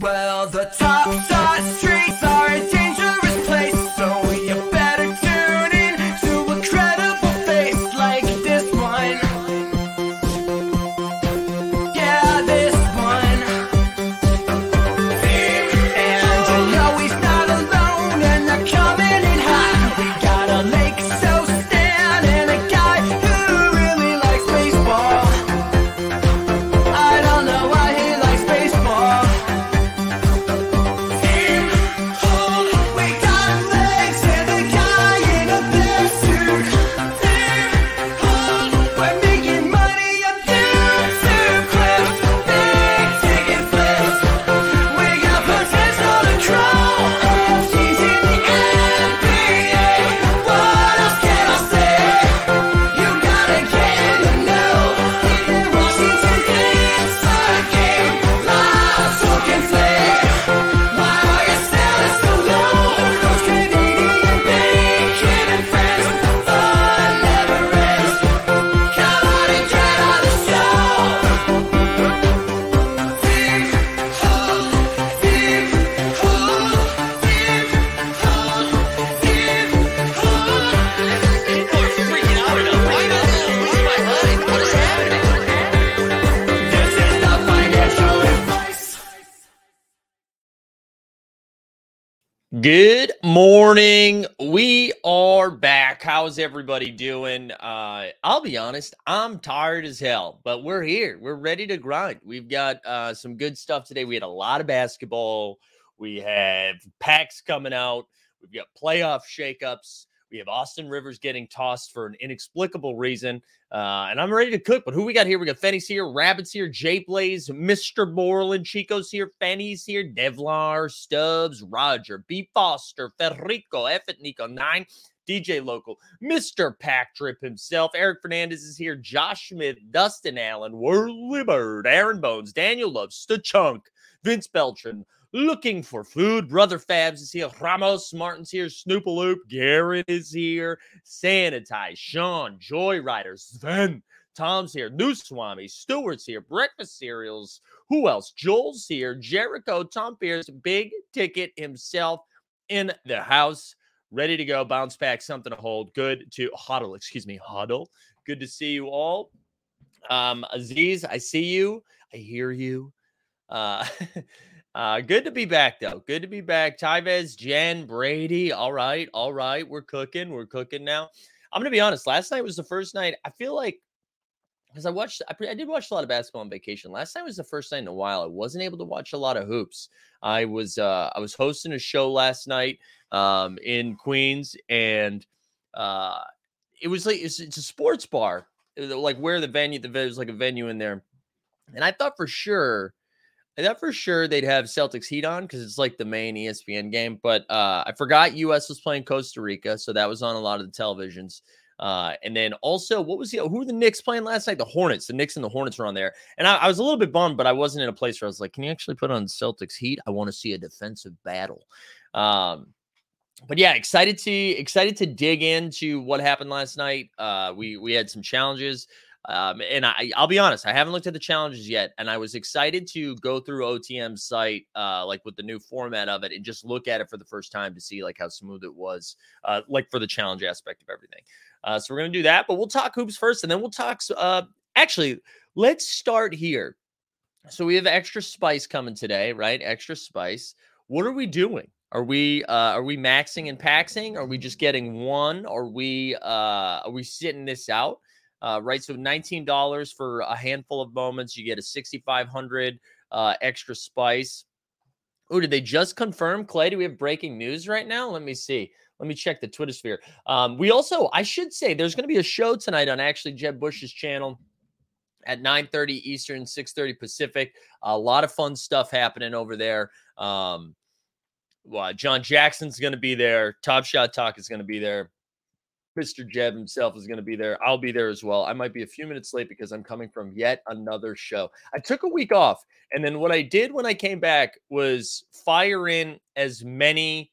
Well, the top side streets How's everybody doing? Uh, I'll be honest, I'm tired as hell, but we're here. We're ready to grind. We've got uh, some good stuff today. We had a lot of basketball. We have packs coming out. We've got playoff shakeups. We have Austin Rivers getting tossed for an inexplicable reason. Uh, and I'm ready to cook. But who we got here? We got Fenny's here, Rabbits here, Jay Blaze, Mr. Borland, Chico's here, Fenny's here, Devlar, Stubbs, Roger, B. Foster, Federico, F Nico 9, DJ Local, Mr. Pack Trip himself, Eric Fernandez is here, Josh Smith, Dustin Allen, Whirly Bird, Aaron Bones, Daniel Loves, The Chunk, Vince Beltran, looking for food. Brother Fabs is here. Ramos Martin's here. Snoopaloop. Garrett is here. Sanitize. Sean. Joyrider. Sven. Tom's here. New Swami. Stewart's here. Breakfast cereals. Who else? Joel's here. Jericho. Tom Pierce. Big ticket himself in the house. Ready to go. Bounce back. Something to hold. Good to huddle. Excuse me. Huddle. Good to see you all. Um, Aziz, I see you. I hear you. Uh, uh, good to be back, though. Good to be back. Tyvez, Jen, Brady. All right. All right. We're cooking. We're cooking now. I'm going to be honest. Last night was the first night. I feel like because I watched, I, pre- I did watch a lot of basketball on vacation. Last night was the first night in a while I wasn't able to watch a lot of hoops. I was, uh, I was hosting a show last night, um, in Queens, and uh, it was like it's, it's a sports bar, was like where the venue, the venue there's like a venue in there, and I thought for sure. I thought for sure they'd have Celtics Heat on because it's like the main ESPN game. But uh, I forgot US was playing Costa Rica, so that was on a lot of the televisions. Uh, and then also, what was the who were the Knicks playing last night? The Hornets. The Knicks and the Hornets were on there, and I, I was a little bit bummed, but I wasn't in a place where I was like, "Can you actually put on Celtics Heat? I want to see a defensive battle." Um, but yeah, excited to excited to dig into what happened last night. Uh, we we had some challenges. Um, and I, I'll be honest, I haven't looked at the challenges yet, and I was excited to go through OTM's site, uh, like with the new format of it, and just look at it for the first time to see like how smooth it was, uh, like for the challenge aspect of everything. Uh, so we're gonna do that, but we'll talk hoops first, and then we'll talk. Uh, actually, let's start here. So we have extra spice coming today, right? Extra spice. What are we doing? Are we uh are we maxing and paxing? Are we just getting one? Are we uh are we sitting this out? Uh, right. So $19 for a handful of moments. You get a 6,500 uh, extra spice. Oh, did they just confirm, Clay? Do we have breaking news right now? Let me see. Let me check the Twitter sphere. Um, we also, I should say, there's going to be a show tonight on actually Jeb Bush's channel at 9:30 Eastern, 6:30 Pacific. A lot of fun stuff happening over there. Um, well, John Jackson's going to be there. Top Shot Talk is going to be there. Mr. Jeb himself is going to be there. I'll be there as well. I might be a few minutes late because I'm coming from yet another show. I took a week off, and then what I did when I came back was fire in as many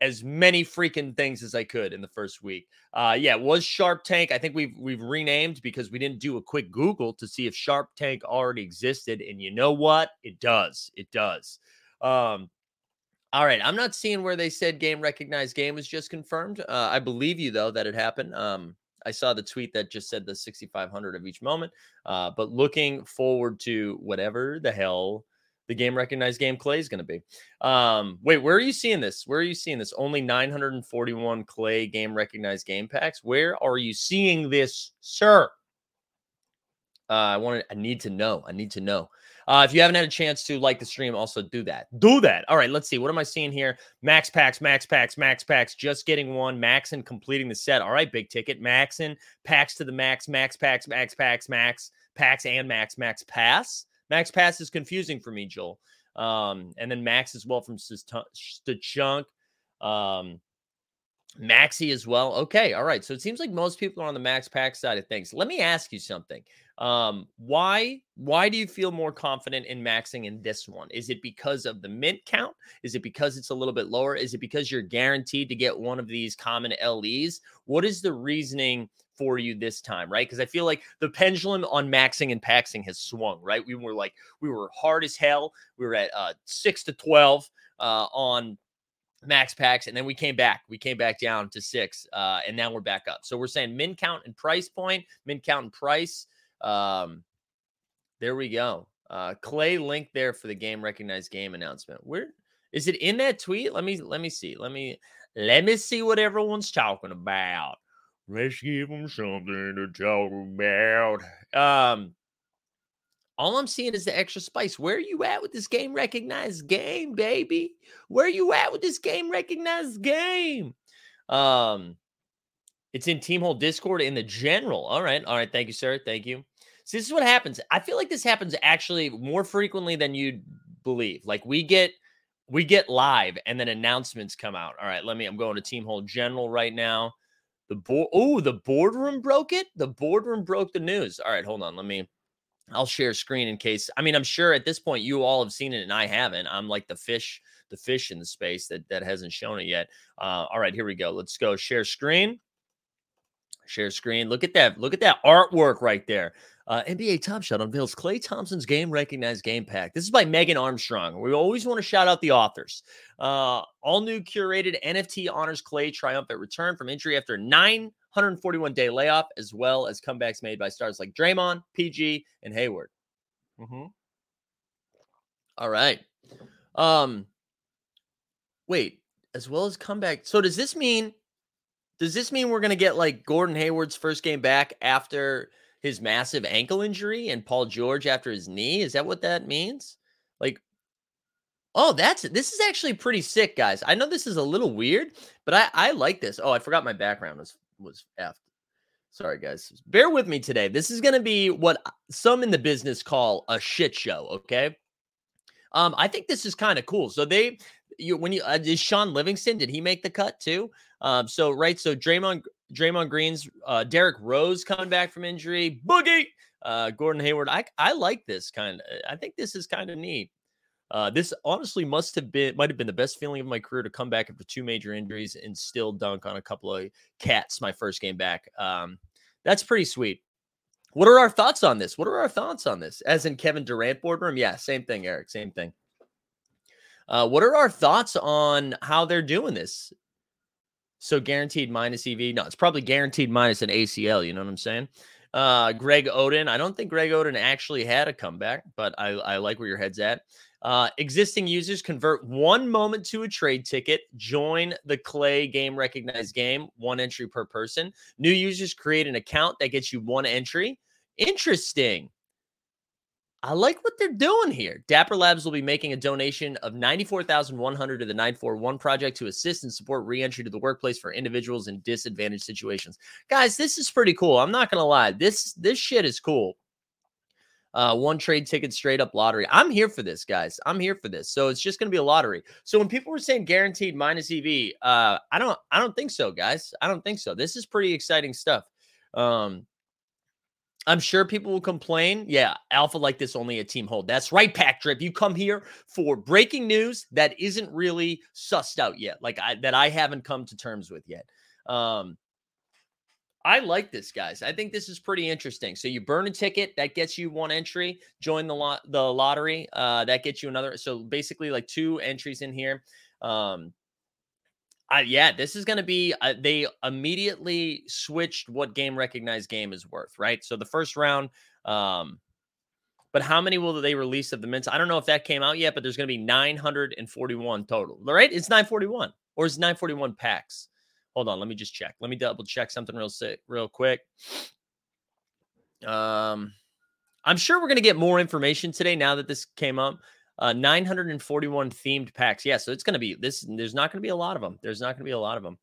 as many freaking things as I could in the first week. Uh yeah, it was Sharp Tank. I think we've we've renamed because we didn't do a quick Google to see if Sharp Tank already existed. And you know what? It does. It does. Um, all right, I'm not seeing where they said game recognized game was just confirmed. Uh, I believe you though that it happened. Um, I saw the tweet that just said the 6,500 of each moment. Uh, but looking forward to whatever the hell the game recognized game Klay is going to be. Um, wait, where are you seeing this? Where are you seeing this? Only 941 Klay game recognized game packs. Where are you seeing this, sir? Uh, I want to. I need to know. I need to know. Uh, if you haven't had a chance to like the stream, also do that. Do that. All right, let's see. What am I seeing here? Max packs, max packs, max packs. Just getting one. Max and completing the set. All right, big ticket. Max and packs to the max. Max packs, max packs, max packs and max max pass. Max pass is confusing for me, Joel. Um, and then max as well from Chunk. Um, Maxi as well. Okay, all right. So it seems like most people are on the max pack side of things. Let me ask you something. Um, why why do you feel more confident in maxing in this one? Is it because of the mint count? Is it because it's a little bit lower? Is it because you're guaranteed to get one of these common LEs? What is the reasoning for you this time, right? Because I feel like the pendulum on maxing and paxing has swung, right? We were like we were hard as hell. We were at uh, six to twelve uh, on max packs, and then we came back. We came back down to six, uh, and now we're back up. So we're saying min count and price point, min count and price. Um, there we go. Uh, Clay link there for the game recognized game announcement. Where is it in that tweet? Let me let me see. Let me let me see what everyone's talking about. Let's give them something to talk about. Um, all I'm seeing is the extra spice. Where are you at with this game recognized game, baby? Where are you at with this game recognized game? Um, it's in Team Hole Discord in the general. All right. All right. Thank you, sir. Thank you. So this is what happens. I feel like this happens actually more frequently than you'd believe. Like we get we get live and then announcements come out. All right, let me. I'm going to Team Hole General right now. The board. Oh, the boardroom broke it. The boardroom broke the news. All right, hold on. Let me. I'll share screen in case. I mean, I'm sure at this point you all have seen it and I haven't. I'm like the fish, the fish in the space that that hasn't shown it yet. Uh, all right, here we go. Let's go share screen. Share screen. Look at that. Look at that artwork right there. Uh, NBA Top Shot unveils Klay Thompson's game recognized game pack. This is by Megan Armstrong. We always want to shout out the authors. Uh, all new curated NFT honors Klay triumphant return from injury after 941 day layoff, as well as comebacks made by stars like Draymond, PG, and Hayward. Mm-hmm. All right. Um, wait, as well as comeback. So does this mean? Does this mean we're gonna get like Gordon Hayward's first game back after? His massive ankle injury and Paul George after his knee. Is that what that means? Like, oh, that's this is actually pretty sick, guys. I know this is a little weird, but I I like this. Oh, I forgot my background was was f. Sorry, guys. Bear with me today. This is going to be what some in the business call a shit show. Okay. Um, I think this is kind of cool. So they, you when you uh, is Shaun Livingston? Did he make the cut too? Um, so right, so Draymond Draymond Green's uh, Derrick Rose coming back from injury, Boogie, uh, Gordon Hayward. I I like this kind. Of, I think this is kind of neat. Uh, this honestly must have been might have been the best feeling of my career to come back after two major injuries and still dunk on a couple of cats my first game back. Um, that's pretty sweet. What are our thoughts on this? What are our thoughts on this? As in Kevin Durant boardroom? Yeah, same thing, Eric. Same thing. Uh, what are our thoughts on how they're doing this? So guaranteed minus EV. No, it's probably guaranteed minus an ACL. You know what I'm saying? Uh, Greg Oden. I don't think Greg Oden actually had a comeback, but I, I like where your head's at. Uh, existing users convert one moment to a trade ticket. Join the Klay game recognized game, one entry per person. New users create an account that gets you one entry. Interesting. I like what they're doing here. Dapper Labs will be making a donation of 94,100 to the 941 project to assist and support reentry to the workplace for individuals in disadvantaged situations. Guys, this is pretty cool. I'm not going to lie. This this shit is cool. Uh, one trade ticket straight up lottery. I'm here for this, guys. I'm here for this. So it's just going to be a lottery. So when people were saying guaranteed minus EV, uh, I don't, I don't think so, guys. I don't think so. This is pretty exciting stuff. Um, I'm sure people will complain. Yeah, alpha like this only a team hold. That's right, Pack Drip. You come here for breaking news that isn't really sussed out yet, like I, that I haven't come to terms with yet. Um, I like this, guys. I think this is pretty interesting. So you burn a ticket, that gets you one entry. Join the lot, the lottery, uh, that gets you another. So basically, like two entries in here. Um, I, yeah, this is going to be. Uh, they immediately switched what game recognized game is worth, right? So the first round, um, but how many will they release of the mints? I don't know if that came out yet, but there's going to be 941 total, right? It's 941 or is 941 packs? Hold on, let me just check. Let me double check something real sick, real quick. Um, I'm sure we're going to get more information today now that this came up. Uh, 941 themed packs. Yeah, so it's going to be this. There's not going to be a lot of them. There's not going to be a lot of them.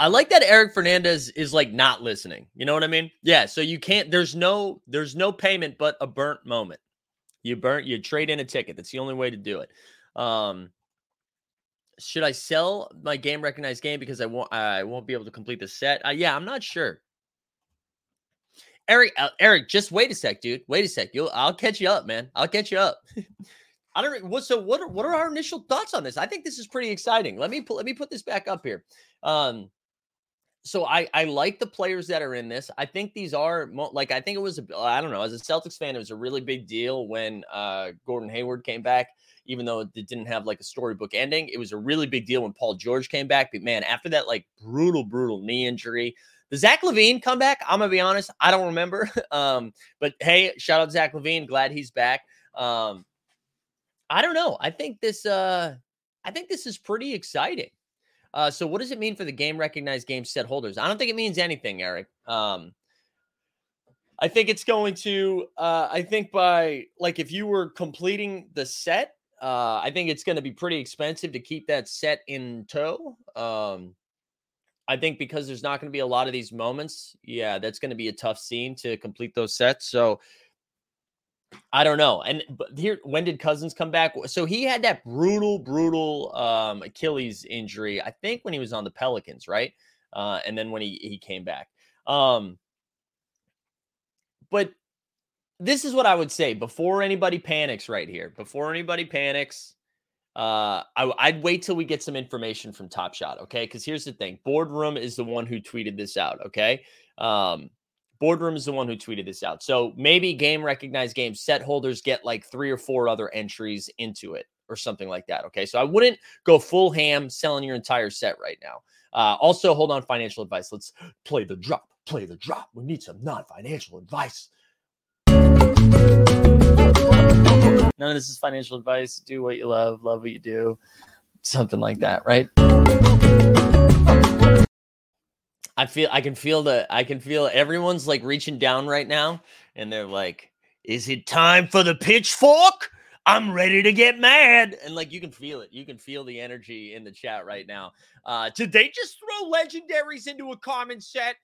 I like that Eric Fernandez is like not listening. You know what I mean? Yeah. So you can't. There's no. There's no payment but a burnt moment. You burnt. You trade in a ticket. That's the only way to do it. Um, should I sell my game recognized game because I won't? I won't be able to complete the set. Uh, yeah, I'm not sure. Eric, uh, Eric, just wait a sec, dude. Wait a sec. You'll. I'll catch you up, man. I'll catch you up. I don't. What? So what? Are, what are our initial thoughts on this? I think this is pretty exciting. Let me. Let me put this back up here. Um, so I I like the players that are in this. I think these are mo- like I think it was a I don't know as a Celtics fan it was a really big deal when uh Gordon Hayward came back even though it didn't have like a storybook ending. It was a really big deal when Paul George came back. But man, after that like brutal brutal knee injury, the Zach LaVine comeback, I'm gonna be honest, I don't remember. um, but hey, shout out Zach LaVine, glad he's back. Um, I don't know. I think this uh I think this is pretty exciting. Uh, so what does it mean for the game recognized game set holders? I don't think it means anything, Eric. Um, I think it's going to. Uh, I think by like if you were completing the set, uh, I think it's going to be pretty expensive to keep that set in tow. Um, I think because there's not going to be a lot of these moments. Yeah, that's going to be a tough scene to complete those sets. So I don't know. And here, when did Cousins come back? So he had that brutal, brutal um, Achilles injury. I think when he was on the Pelicans, right? Uh, and then when he he came back. Um, but this is what I would say before anybody panics right here. Before anybody panics, uh, I, I'd wait till we get some information from Top Shot, okay? Because here's the thing: Boardroom is the one who tweeted this out, okay? Um, Boardroom is the one who tweeted this out. So maybe game recognized game set holders get like three or four other entries into it or something like that. Okay. So I wouldn't go full ham selling your entire set right now. Uh, also, hold on financial advice. Let's play the drop. Play the drop. We need some non financial advice. None of this is financial advice. Do what you love, love what you do. Something like that, right? I feel I can feel the I can feel everyone's like reaching down right now and they're like, "Is it time for the pitchfork? I'm ready to get mad." And like you can feel it. You can feel the energy in the chat right now. Uh did they just throw legendaries into a common set?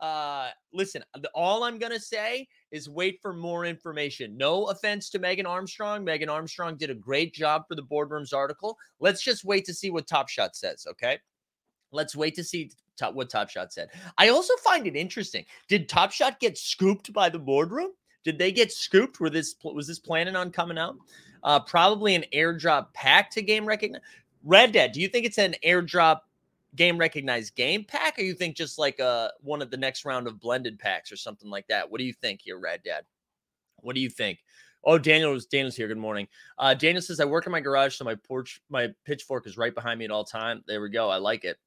Uh listen, all I'm going to say is wait for more information. No offense to Megan Armstrong. Megan Armstrong did a great job for the boardrooms article. Let's just wait to see what Top Shot says, okay? Let's wait to see what Top Shot said. I also find it interesting. Did Top Shot get scooped by the boardroom? Did they get scooped? Were this was this planning on coming out? Uh, probably an airdrop pack to game recognition. Red Dead. Do you think it's an airdrop game recognized game pack, or you think just like uh one of the next round of blended packs or something like that? What do you think here, Rad Dad? What do you think? Oh, Daniel's Daniel's here. Good morning. Uh, Daniel says I work in my garage, so my porch, my pitchfork is right behind me at all time. There we go. I like it.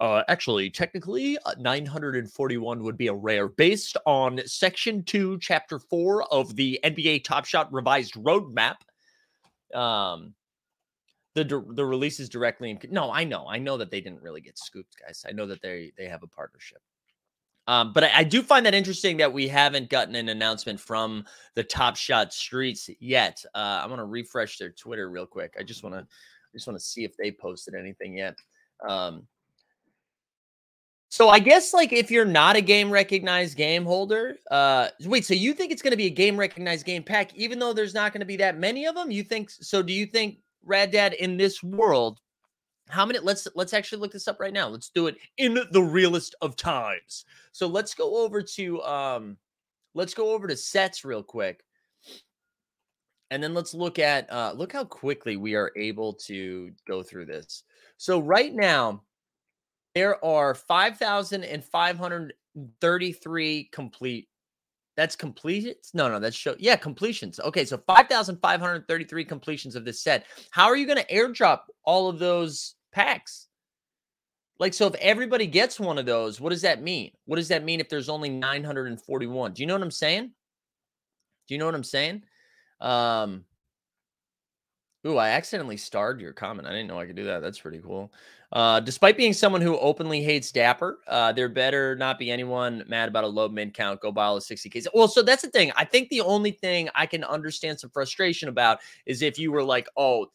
Uh, actually, technically, uh, 941 would be a rare based on Section 2, Chapter 4 of the NBA Top Shot Revised Roadmap. Um, the the release is directly in. No, I know, I know that they didn't really get scooped, guys. I know that they they have a partnership. Um, but I, I do find that interesting that we haven't gotten an announcement from the Top Shot Streets yet. Uh, I'm gonna refresh their Twitter real quick. I just want to just want to see if they posted anything yet. Um, so I guess like if you're not a game recognized game holder, uh wait, so you think it's going to be a game recognized game pack even though there's not going to be that many of them? You think so do you think Rad Dad in this world how many let's let's actually look this up right now. Let's do it in the realest of times. So let's go over to um let's go over to sets real quick. And then let's look at uh look how quickly we are able to go through this. So right now there are 5,533 complete. That's completions? No, no, that's show. Yeah, completions. Okay, so 5,533 completions of this set. How are you going to airdrop all of those packs? Like, so if everybody gets one of those, what does that mean? What does that mean if there's only 941? Do you know what I'm saying? Do you know what I'm saying? Um, ooh, I accidentally starred your comment. I didn't know I could do that. That's pretty cool. Uh, despite being someone who openly hates Dapper, uh, there better not be anyone mad about a low mid count. Go buy all the 60Ks. Well, so that's the thing. I think the only thing I can understand some frustration about is if you were like, oh,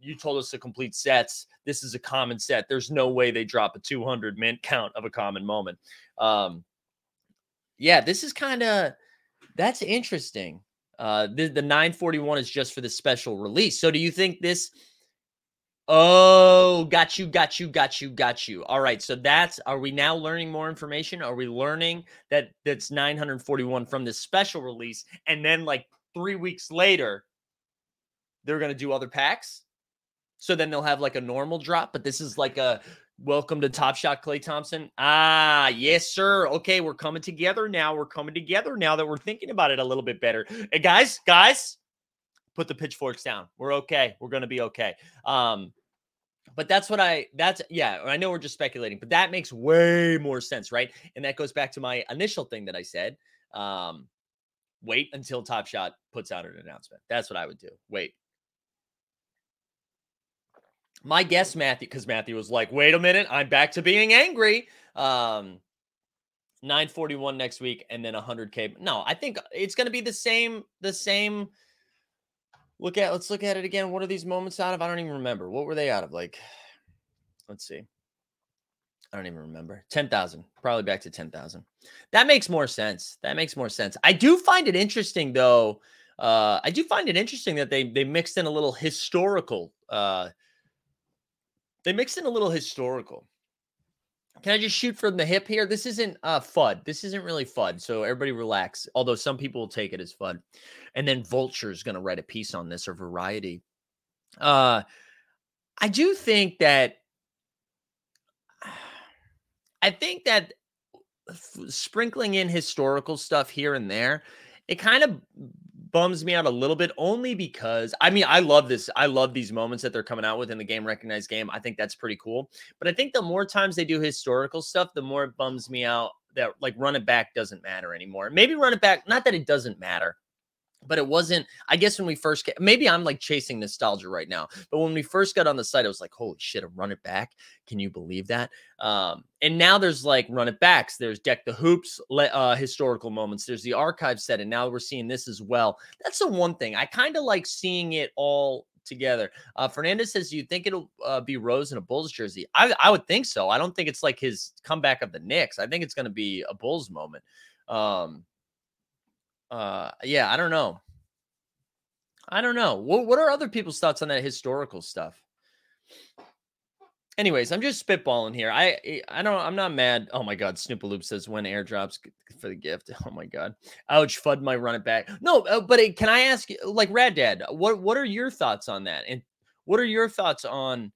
you told us to complete sets. This is a common set. There's no way they drop a 200 mint count of a common moment. Um, yeah, this is kind of that's interesting. Uh, the, the 941 is just for the special release. So do you think this? Oh, got you, got you, got you, got you. All right. So that's are we now learning more information? Are we learning that that's 941 from this special release? And then like three weeks later, they're gonna do other packs. So then they'll have like a normal drop, but this is like a welcome to Top Shot Klay Thompson. Ah, yes, sir. Okay, we're coming together now. We're coming together now that we're thinking about it a little bit better. Hey, guys, guys, put the pitchforks down. We're okay. We're gonna be okay. Um, but that's what I that's yeah, I know we're just speculating, but that makes way more sense, right? And that goes back to my initial thing that I said. Um, wait until Top Shot puts out an announcement. That's what I would do. Wait. My guess, Matthew, because Matthew was like, wait a minute, I'm back to being angry. Um, 941 next week and then 100k. No, I think it's going to be the same, the same. Look at, let's look at it again. What are these moments out of? I don't even remember. What were they out of? Like, let's see. I don't even remember. 10,000, probably back to 10,000. That makes more sense. That makes more sense. I do find it interesting though. Uh, I do find it interesting that they they mixed in a little historical uh they mixed in a little historical. Can I just shoot from the hip here? This isn't uh FUD. This isn't really FUD. So everybody relax. Although some people will take it as FUD. And then Vulture is going to write a piece on this or Variety. Uh I do think that I think that f- sprinkling in historical stuff here and there, it kind of bums me out a little bit only because I mean I love this. I love these moments that they're coming out with in the game recognized game. I think that's pretty cool. But I think the more times they do historical stuff, the more it bums me out that like run it back doesn't matter anymore. Maybe run it back, not that it doesn't matter, but it wasn't. I guess when we first get, maybe I'm like chasing nostalgia right now. But when we first got on the site, I was like, holy shit, run it back. Can you believe that? Um, and now there's like run it backs. There's deck the hoops, uh, historical moments. There's the archive set, and now we're seeing this as well. That's the one thing I kind of like seeing it all together. Uh, Fernandez says, you think it'll uh, be Rose in a Bulls jersey?" I, I would think so. I don't think it's like his comeback of the Knicks. I think it's going to be a Bulls moment. Um, uh, yeah, I don't know. I don't know. What what are other people's thoughts on that historical stuff? Anyways, I'm just spitballing here. I eh, I don't I'm not mad. Oh my god, Snoopaloop says when airdrops for the gift. Oh my god. Ouch, Fud might run it back. No, uh, but eh, can I ask like Rad Dad, what what are your thoughts on that? And what are your thoughts on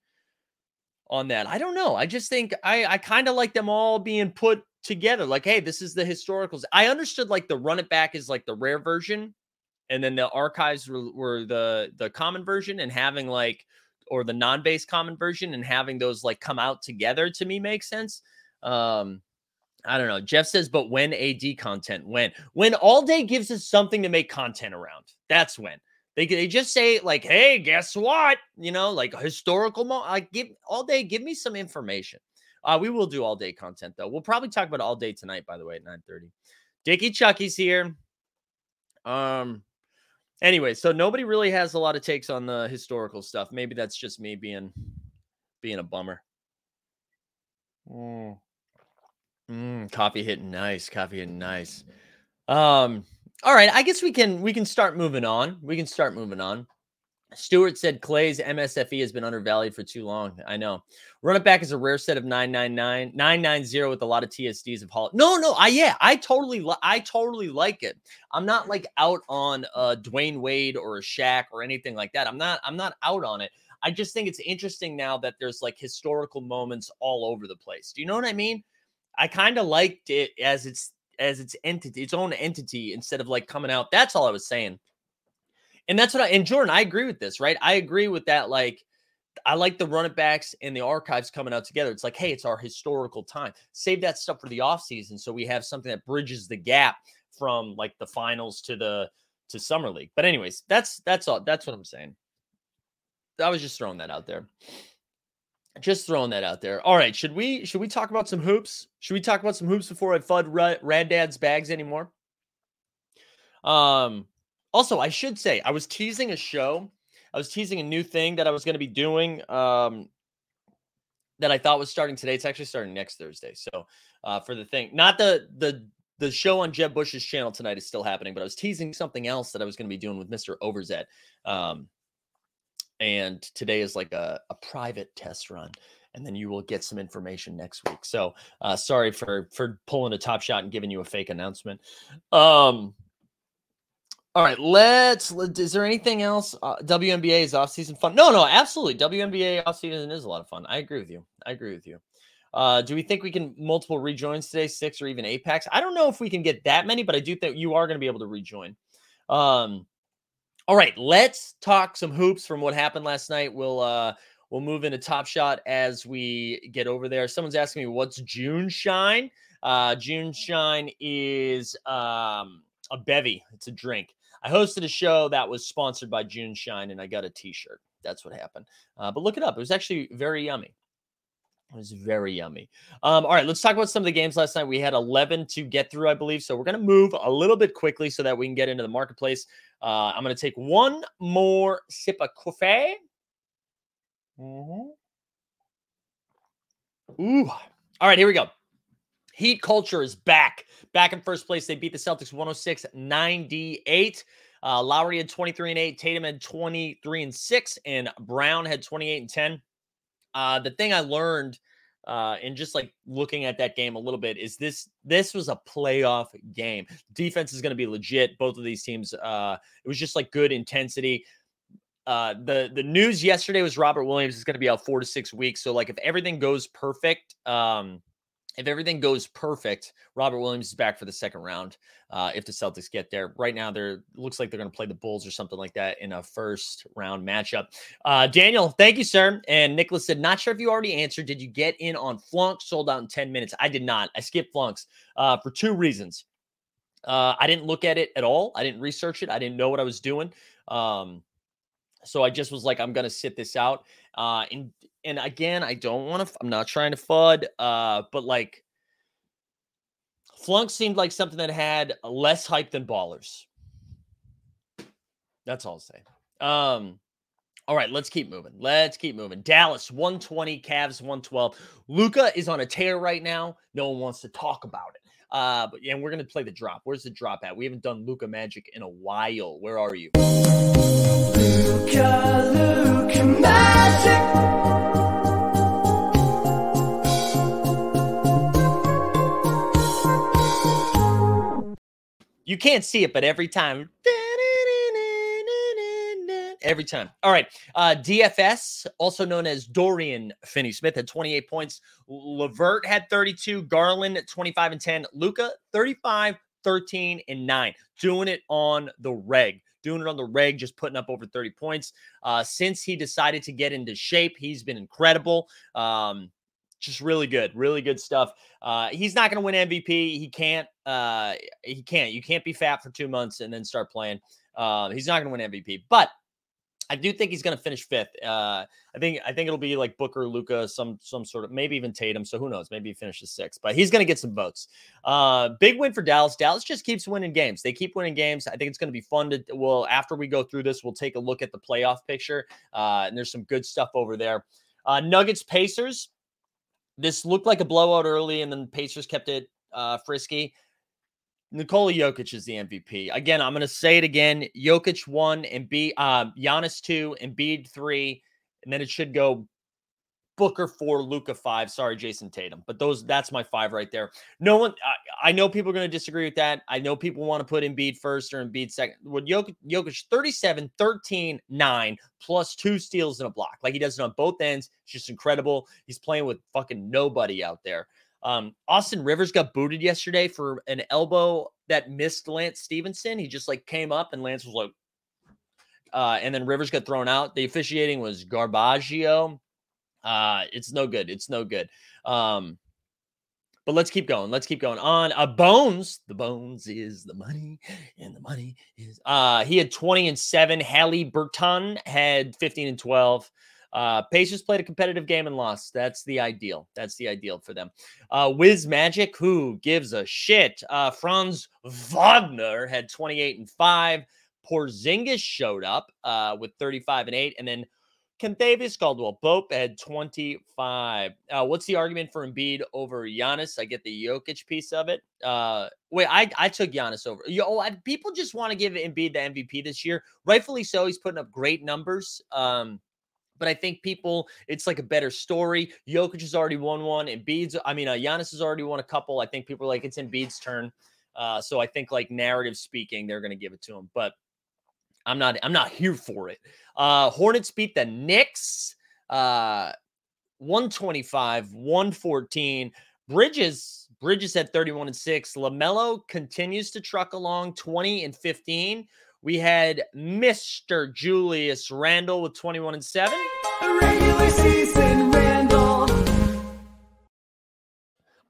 on that? I don't know. I just think I I kind of like them all being put together. Like, hey, this is the historicals. I understood like the run it back is like the rare version, and then the archives were, were the the common version, and having like or the non-base common version and having those like come out together to me makes sense. Um, I don't know. Jeff says, but when AD content? When? When all day gives us something to make content around. That's when. They, they just say like, hey, guess what? You know, like a historical mo I give all day, give me some information. Uh, we will do all day content though. We'll probably talk about all day tonight, by the way, at 9 30. Dickie Chucky's here. Um, anyway, so nobody really has a lot of takes on the historical stuff. Maybe that's just me being being a bummer. Mm. Mm, coffee hitting nice. Coffee hitting nice. Um, all right. I guess we can we can start moving on. We can start moving on. Stewart said Klay's MSFE has been undervalued for too long. I know. Run it back is a rare set of 999 990 with a lot of TSDs of Hall. No, no, I yeah, I totally li- I totally like it. I'm not like out on uh Dwyane Wade or a Shaq or anything like that. I'm not I'm not out on it. I just think it's interesting now that there's like historical moments all over the place. Do you know what I mean? I kind of liked it as its as its entity, its own entity, instead of like coming out. That's all I was saying. And that's what I and Jordan, I agree with this, right? I agree with that. Like, I like the run it backs and the archives coming out together. It's like, hey, it's our historical time. Save that stuff for the offseason so we have something that bridges the gap from like the finals to the to summer league. But anyways, that's that's all that's what I'm saying. I was just throwing that out there. Just throwing that out there. All right, should we should we talk about some hoops? Should we talk about some hoops before I fud Ra- Rad Dad's bags anymore? Um also, I should say I was teasing a show. I was teasing a new thing that I was going to be doing um that I thought was starting today. It's actually starting next Thursday. So, uh for the thing, not the the the show on Jeb Bush's channel tonight is still happening, but I was teasing something else that I was going to be doing with Mr. Overzet. Um, and today is like a, a private test run and then you will get some information next week so uh, sorry for for pulling a top shot and giving you a fake announcement um all right let's let, is there anything else uh, WNBA is off season fun no no absolutely WNBA off season is a lot of fun I agree with you I agree with you uh, do we think we can multiple rejoins today, six or even eight packs? I don't know if we can get that many, but I do think you are going to be able to rejoin. Um, all right, let's talk some hoops from what happened last night. We'll uh we'll move into Top Shot as we get over there. Someone's asking me what's June Shine. Uh June Shine is um a bevy. It's a drink. I hosted a show that was sponsored by June Shine and I got a t-shirt. That's what happened. Uh, but look it up. It was actually very yummy. It was very yummy. Um, all right, let's talk about some of the games last night. We had 11 to get through, I believe. So we're going to move a little bit quickly so that we can get into the marketplace. Uh, I'm going to take one more sip of coffee. Mhm. Ooh. All right, here we go. Heat culture is back. Back in first place. They beat the Celtics 106 98. Uh, Lowry had 23 and 8. Tatum had 23 and 6. And Brown had 28 and 10. Uh, the thing I learned uh, and just like looking at that game a little bit is this this was a playoff game. Defense is going to be legit. Both of these teams, uh, it was just like good intensity. Uh, the the news yesterday was Robert Williams is going to be out four to six weeks. So like if everything goes perfect, um, if everything goes perfect, Robert Williams is back for the second round. Uh, if the Celtics get there, right now they're looks like they're going to play the Bulls or something like that in a first round matchup. Uh, Daniel, thank you, sir. And Nicholas said, not sure if you already answered. Did you get in on Flunk? Sold out in ten minutes. I did not. I skipped Flunks uh, for two reasons. Uh, I didn't look at it at all. I didn't research it. I didn't know what I was doing. Um, so I just was like, I'm gonna sit this out. Uh, and and again, I don't want to. I'm not trying to fud. Uh, but like, Flunk seemed like something that had less hype than Ballers. That's all I'll say. Um, all right, let's keep moving. Let's keep moving. Dallas 120, Cavs 112. Luka is on a tear right now. No one wants to talk about it. Uh, but and we're gonna play the drop. Where's the drop at? We haven't done Luka Magic in a while. Where are you? You can't see it, but every time. Every time. All right. Uh, DFS, also known as Dorian Finney Smith, had 28 points. LeVert had 32. Garland 25 and 10. Luka 35, 13, and 9. Doing it on the reg. Doing it on the reg, just putting up over 30 points. Uh, since he decided to get into shape, he's been incredible. Um, just really good, really good stuff. Uh, he's not going to win MVP. He can't. Uh, he can't. You can't be fat for two months and then start playing. Uh, he's not going to win MVP, but I do think he's going to finish fifth. Uh, I think. I think it'll be like Booker, Luka, some some sort of maybe even Tatum. So who knows? Maybe he finishes sixth, but he's going to get some votes. Uh, big win for Dallas. Dallas just keeps winning games. They keep winning games. I think it's going to be fun to. Well, after we go through this, we'll take a look at the playoff picture. Uh, and there's some good stuff over there. Uh, Nuggets, Pacers this looked like a blowout early, and then Pacers kept it uh, frisky. Nikola Jokic is the MVP. Again, I'm going to say it again. Jokic one and B, um, Giannis two, and Embiid three, and then it should go Booker four, Luka five. Sorry, Jayson Tatum, but those that's my five right there. No one, I, I know people are going to disagree with that. I know people want to put Embiid first or Embiid second. With Jokic, Jokic 37, 13, 9, plus two steals and a block. Like he does it on both ends. It's just incredible. He's playing with fucking nobody out there. Um, Austin Rivers got booted yesterday for an elbow that missed Lance Stephenson. He just like came up and Lance was like, uh, and then Rivers got thrown out. The officiating was Garbaggio. Uh, it's no good. It's no good. Um, but let's keep going. Let's keep going on. Uh, Bones, the Bones is the money, and the money is. Uh, he had 20 and 7. Halliburton had 15 and 12. Uh, Pacers played a competitive game and lost. That's the ideal. That's the ideal for them. Uh, Wiz Magic, who gives a shit? Uh, Franz Wagner had 28 and 5. Porzingis showed up uh, with 35 and 8. And then Kentavious Caldwell Pope had 25. Uh, what's the argument for Embiid over Giannis? I get the Jokic piece of it. Uh, wait, I, I took Giannis over. Yo, I, people just want to give Embiid the MVP this year. Rightfully so. He's putting up great numbers. Um, but I think people, it's like a better story. Jokic has already won one. Embiid's. I mean, uh, Giannis has already won a couple. I think people are like, it's Embiid's turn. Uh, so I think, like narrative speaking, they're going to give it to him. But I'm not. I'm not here for it. Uh, Hornets beat the Knicks. Uh, 125, 114. Bridges, Bridges at 31 and 6. LaMelo continues to truck along 20 and 15. We had Mr. Julius Randle with 21 and 7. Regular season Randle.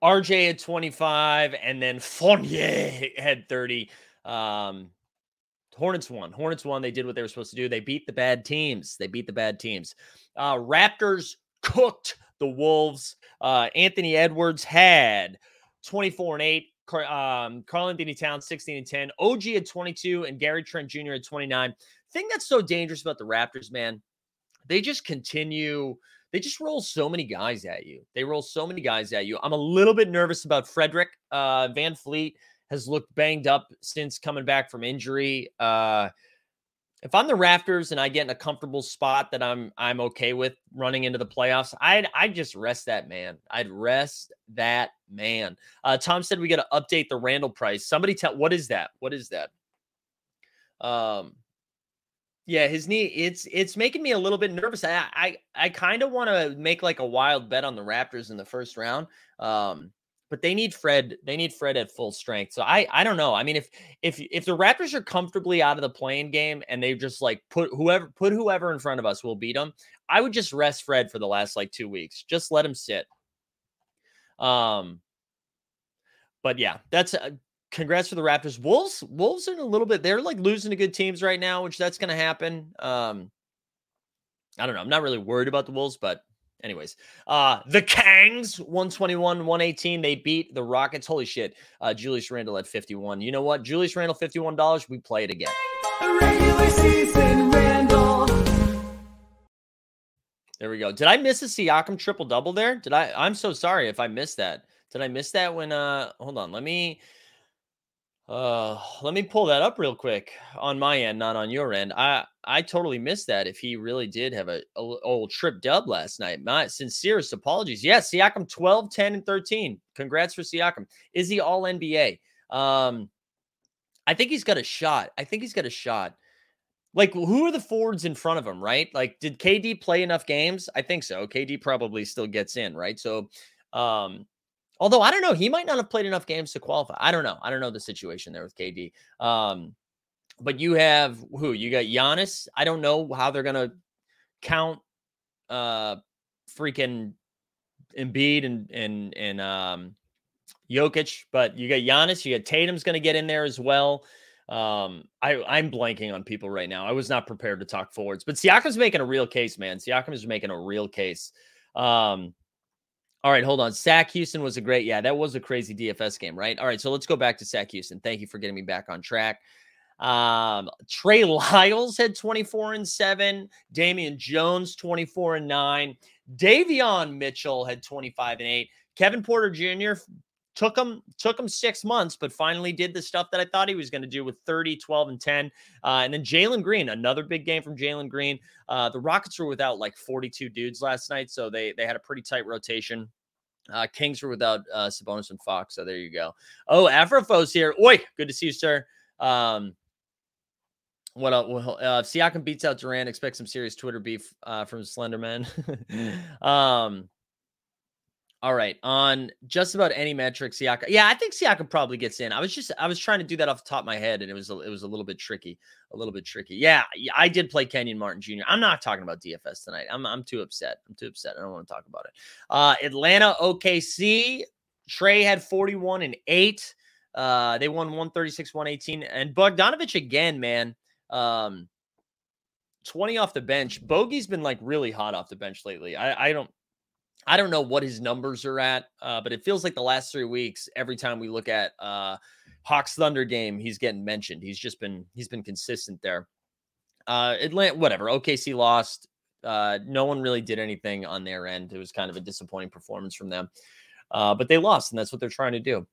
RJ had 25, and then Fournier had 30. Um, Hornets won. Hornets won. They did what they were supposed to do. They beat the bad teams. They beat the bad teams. Uh, Raptors cooked the Wolves. Uh, Anthony Edwards had 24 and 8. Um, Karl Anthony Towns 16 and 10. OG at 22 and Gary Trent Jr. at 29. Thing that's so dangerous about the Raptors, man, they just continue. They just roll so many guys at you. They roll so many guys at you. I'm a little bit nervous about Frederick. Uh, VanVleet has looked banged up since coming back from injury. Uh, if I'm the Raptors and I get in a comfortable spot that I'm I'm okay with running into the playoffs, I'd I'd just rest that man. I'd rest that man. Uh, Tom said we got to update the Randle price. Somebody tell what is that? What is that? Um, yeah, his knee. It's it's making me a little bit nervous. I I, I kind of want to make like a wild bet on the Raptors in the first round. Um, but they need Fred. They need Fred at full strength. So I I don't know. I mean, if if if the Raptors are comfortably out of the playing game and they just like put whoever put whoever in front of us, we'll beat them. I would just rest Fred for the last like two weeks. Just let him sit. Um, but yeah, that's uh, congrats for the Raptors. Wolves, Wolves are in a little bit. They're like losing to good teams right now, which that's going to happen. Um, I don't know. I'm not really worried about the Wolves, but anyways, uh, the Kangs 121, 118. They beat the Rockets. Holy shit. Uh, Julius Randle at 51. You know what? Julius Randle, $51. We play it again. Regular season Randle. There we go. Did I miss a Siakam triple double there? Did I? I'm so sorry if I missed that. Did I miss that when? Uh, hold on. Let me. Uh, let me pull that up real quick on my end, not on your end. I I totally missed that. If he really did have a old trip dub last night, my sincerest apologies. Yes, Siakam 12, 10, and 13. Congrats for Siakam. Is he all NBA? Um, I think he's got a shot. I think he's got a shot. Like, who are the forwards in front of him, right? Like, did KD play enough games? I think so. KD probably still gets in, right? So, um, although I don't know, he might not have played enough games to qualify. I don't know. I don't know the situation there with KD. Um, but you have who? You got Giannis. I don't know how they're gonna count uh freaking Embiid and and and um Jokic, but you got Giannis, you got Tatum's gonna get in there as well. Um, I I'm blanking on people right now. I was not prepared to talk forwards, but Siakam's making a real case, man. Siakam is making a real case. Um, all right, hold on. Sac Houston was a great, yeah, that was a crazy DFS game, right? All right, so let's go back to Sac Houston. Thank you for getting me back on track. Um, Trey Lyles had 24 and 7, Damian Jones 24 and 9, Davion Mitchell had 25 and 8, Kevin Porter Jr. took him took him six months, but finally did the stuff that I thought he was going to do with 30, 12, and 10. Uh, and then Jalen Green, another big game from Jalen Green. Uh, the Rockets were without like 42 dudes last night, so they they had a pretty tight rotation. Uh, Kings were without uh, Sabonis and Fox, so there you go. Oh, Afrofo's here. Oi, good to see you, sir. Um, what else? Well, uh, Siakam beats out Durant, expect some serious Twitter beef uh, from Slenderman. um, all right, on just about any metric, Siakam. Yeah, I think Siakam probably gets in. I was just I was trying to do that off the top of my head, and it was a, it was a little bit tricky, a little bit tricky. Yeah, yeah, I did play Kenyon Martin Jr. I'm not talking about DFS tonight. I'm I'm too upset. I'm too upset. I don't want to talk about it. Uh, Atlanta OKC. Trey had 41 and eight. Uh, they won 136, 118, and Bogdanovich again, man. Um, 20 off the bench. Bogey's been like really hot off the bench lately. I, I don't I don't know what his numbers are at, uh, but it feels like the last three weeks, every time we look at uh Hawks Thunder game, he's getting mentioned. He's just been he's been consistent there. Uh Atlanta, whatever. OKC lost. Uh, no one really did anything on their end. It was kind of a disappointing performance from them. Uh, but they lost, and that's what they're trying to do.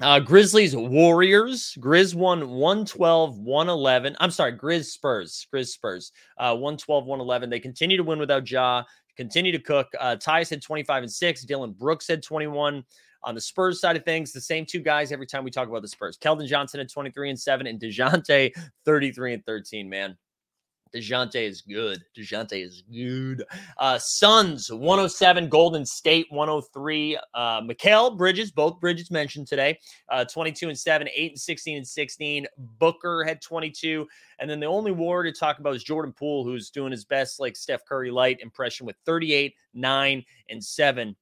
Uh, Grizzlies Warriors. Grizz won 112, 111. I'm sorry, Grizz Spurs. Grizz Spurs. Uh, 112, 111. They continue to win without Ja, continue to cook. Uh, Tyus had 25 and 6. Dillon Brooks had 21. On the Spurs side of things, the same two guys every time we talk about the Spurs. Keldon Johnson at 23 and 7, and DeJounte 33 and 13, man. DeJounte is good. DeJounte is good. Uh, Suns 107, Golden State 103. Uh, Mikal Bridges, both Bridges mentioned today, uh, 22 and 7, 8 and 16 and 16. Booker had 22. And then the only war to talk about is Jordan Poole, who's doing his best, like Steph Curry light impression with 38, 9, and 7.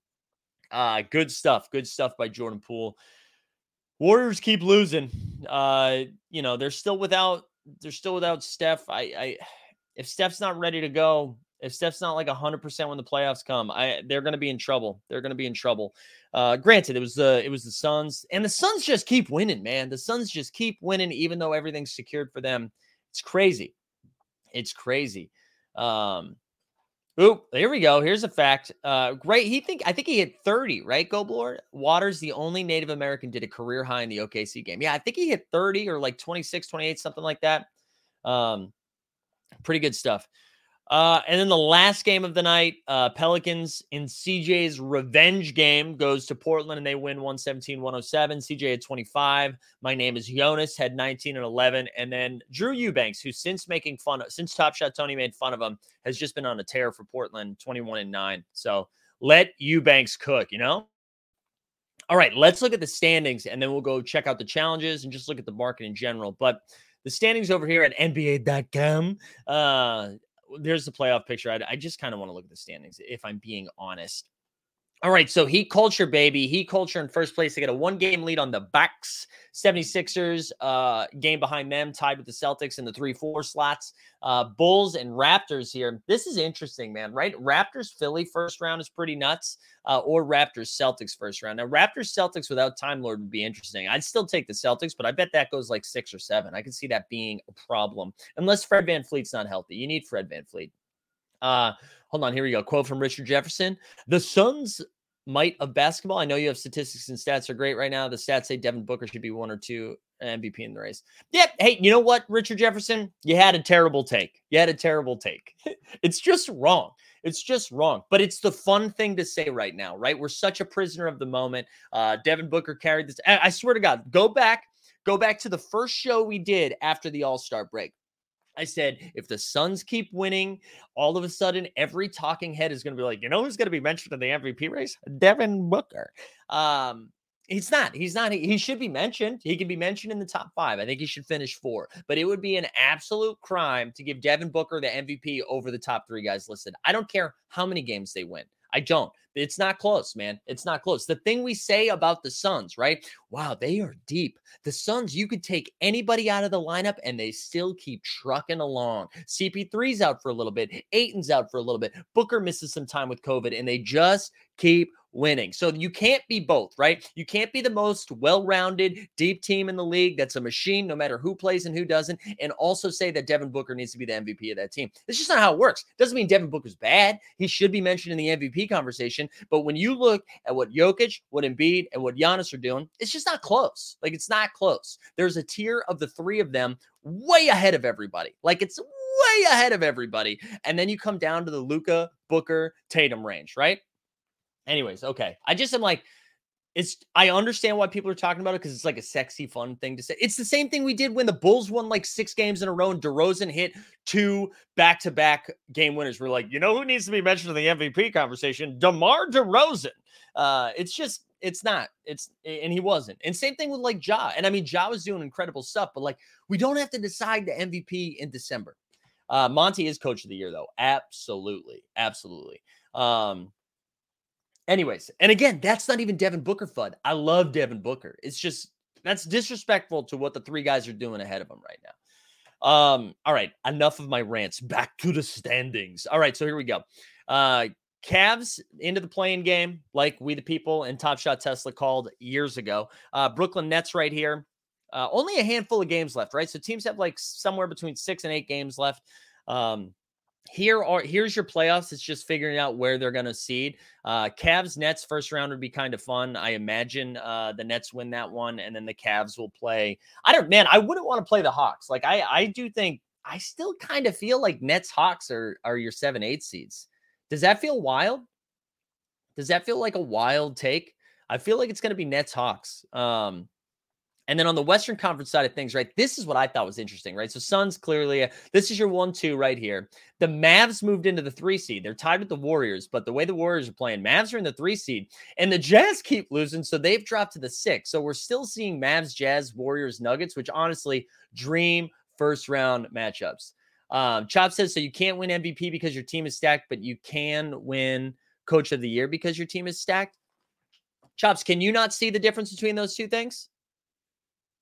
Uh, good stuff. Good stuff by Jordan Poole. Warriors keep losing. Uh, you know, they're still without they're still without Steph. I, I if Steph's not ready to go, if Steph's not like hundred percent when the playoffs come, I they're going to be in trouble. They're going to be in trouble. Uh, granted, it was the it was the Suns, and the Suns just keep winning, man. The Suns just keep winning, even though everything's secured for them. It's crazy. It's crazy. Um, Oop, here we go. Here's a fact. Uh, great. He think I think he hit 30, right? Goblor. Waters, the only Native American, did a career high in the OKC game. Yeah, I think he hit 30 or like 26, 28, something like that. Um, pretty good stuff. Uh, and then the last game of the night, uh, Pelicans in CJ's revenge game goes to Portland and they win 117 107. CJ had 25. My name is Jonas, had 19 and 11. And then Drew Eubanks, who since making fun of, since Top Shot Tony made fun of him, has just been on a tear for Portland 21 and 9. So let Eubanks cook, you know? All right, let's look at the standings and then we'll go check out the challenges and just look at the market in general. But the standings over here at NBA.com. Uh, there's the playoff picture. I, I just kind of want to look at the standings if I'm being honest. All right, so Heat culture, baby. Heat culture in first place. They get a one game lead on the Bucks. 76ers, uh, game behind them, tied with the Celtics in the 3 4 slots. Uh, Bulls and Raptors here. This is interesting, man, right? Raptors Philly first round is pretty nuts, uh, or Raptors Celtics first round. Now, Raptors Celtics without Time Lord would be interesting. I'd still take the Celtics, but I bet that goes like six or seven. I can see that being a problem, unless Fred VanVleet's not healthy. You need Fred VanVleet. Uh, hold on, here we go. Quote from Richard Jefferson: "The Suns might of basketball. I know you have statistics and stats are great right now. The stats say Devin Booker should be one or two MVP in the race. Yeah. Hey, you know what, Richard Jefferson? You had a terrible take. You had a terrible take. it's just wrong. It's just wrong. But it's the fun thing to say right now, right? We're such a prisoner of the moment. Uh, Devin Booker carried this. I, I swear to God, go back, go back to the first show we did after the All Star break. I said, if the Suns keep winning, all of a sudden every talking head is going to be like, you know who's going to be mentioned in the MVP race? Devin Booker. Um, he's not. He's not. He, he should be mentioned. He can be mentioned in the top five. I think he should finish four. But it would be an absolute crime to give Devin Booker the MVP over the top three guys listed. I don't care how many games they win. I don't. It's not close, man. It's not close. The thing we say about the Suns, right? Wow, they are deep. The Suns, you could take anybody out of the lineup and they still keep trucking along. CP3's out for a little bit. Ayton's out for a little bit. Booker misses some time with COVID and they just keep winning. So you can't be both, right? You can't be the most well-rounded, deep team in the league that's a machine no matter who plays and who doesn't and also say that Devin Booker needs to be the MVP of that team. It's just not how it works. Doesn't mean Devin Booker's bad. He should be mentioned in the MVP conversation, but when you look at what Jokic, what Embiid, and what Giannis are doing, it's just not close. Like it's not close. There's a tier of the three of them way ahead of everybody. Like it's way ahead of everybody. And then you come down to the Luka, Booker, Tatum range, right? Anyways, okay. I just am like, it's I understand why people are talking about it because it's like a sexy, fun thing to say. It's the same thing we did when the Bulls won like six games in a row and DeRozan hit two back-to-back game winners. We're like, you know who needs to be mentioned in the MVP conversation? DeMar DeRozan. Uh, it's just it's not. It's and he wasn't. And same thing with like Ja. And I mean, Ja was doing incredible stuff, but like we don't have to decide the MVP in December. Uh, Monty is coach of the year, though. Absolutely, absolutely. Um, anyways, and again, that's not even Devin Booker fud. I love Devin Booker. It's just that's disrespectful to what the three guys are doing ahead of him right now. Um, all right, enough of my rants. Back to the standings. All right, so here we go. Uh, Cavs into the playing game, like we the people and Top Shot Tesla called years ago. Uh, Brooklyn Nets right here. Uh, only a handful of games left, right? So teams have like somewhere between six and eight games left. Um, here are here's your playoffs. It's just figuring out where they're going to seed. Uh, Cavs Nets first round would be kind of fun. I imagine uh, the Nets win that one, and then the Cavs will play. I don't, man. I wouldn't want to play the Hawks. Like I, I do think I still kind of feel like Nets Hawks are are your seven eight seeds. Does that feel wild? Does that feel like a wild take? I feel like it's going to be Nets Hawks. Um, and then on the Western Conference side of things, right? This is what I thought was interesting, right? So Suns clearly, uh, this is your one-two right here. The Mavs moved into the three seed. They're tied with the Warriors, but the way the Warriors are playing, Mavs are in the three seed, and the Jazz keep losing, so they've dropped to the six. So we're still seeing Mavs, Jazz, Warriors, Nuggets, which honestly, dream first round matchups. Um, Chop says so you can't win MVP because your team is stacked, but you can win Coach of the Year because your team is stacked. Chops, can you not see the difference between those two things?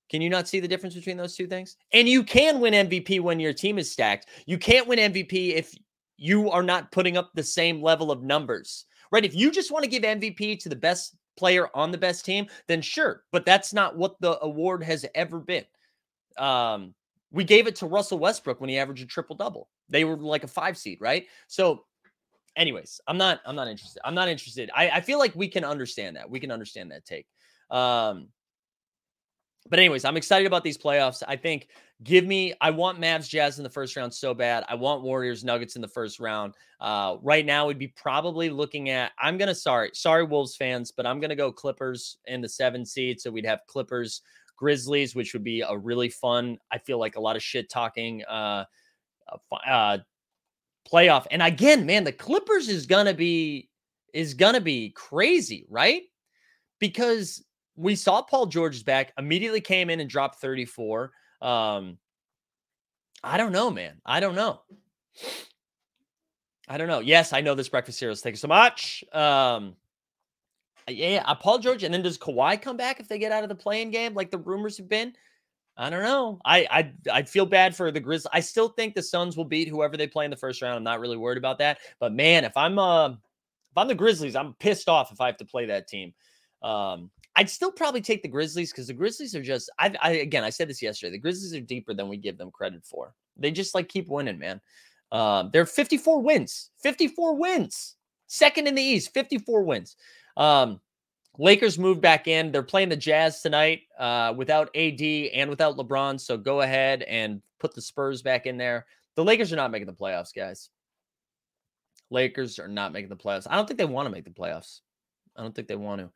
Can you not see the difference between those two things? And you can win MVP when your team is stacked. You can't win MVP if you are not putting up the same level of numbers, right? If you just want to give MVP to the best player on the best team, then sure. But that's not what the award has ever been. Um, we gave it to Russell Westbrook when he averaged a triple double. They were like a five seed, right? So, anyways, I'm not, I'm not interested. I'm not interested. I, I feel like we can understand that. We can understand that take. Um, but anyways, I'm excited about these playoffs. I think give me I want Mavs Jazz in the first round so bad. I want Warriors Nuggets in the first round. Uh, right now we'd be probably looking at I'm gonna sorry, sorry Wolves fans, but I'm gonna go Clippers in the seven seed. So we'd have Clippers, Grizzlies, which would be a really fun, I feel like a lot of shit talking uh uh playoff. And again, man, the Clippers is gonna be is gonna be crazy, right? Because we saw Paul George's back, immediately came in and dropped 34. Um, I don't know, man. I don't know. I don't know. Yes, I know this breakfast cereals. Thank you so much. Um, yeah, uh, Paul George, and then does Kawhi come back if they get out of the playing game, like the rumors have been? I don't know. I I I feel bad for the Grizzlies. I still think the Suns will beat whoever they play in the first round. I'm not really worried about that. But man, if I'm uh if I'm the Grizzlies, I'm pissed off if I have to play that team. Um, I'd still probably take the Grizzlies because the Grizzlies are just. I, I again, I said this yesterday. The Grizzlies are deeper than we give them credit for. They just like keep winning, man. Um, they're 54 wins, 54 wins, second in the East, 54 wins. Um, Lakers moved back in. They're playing the Jazz tonight uh, without AD and without LeBron. So go ahead and put the Spurs back in there. The Lakers are not making the playoffs, guys. Lakers are not making the playoffs. I don't think they want to make the playoffs. I don't think they want to.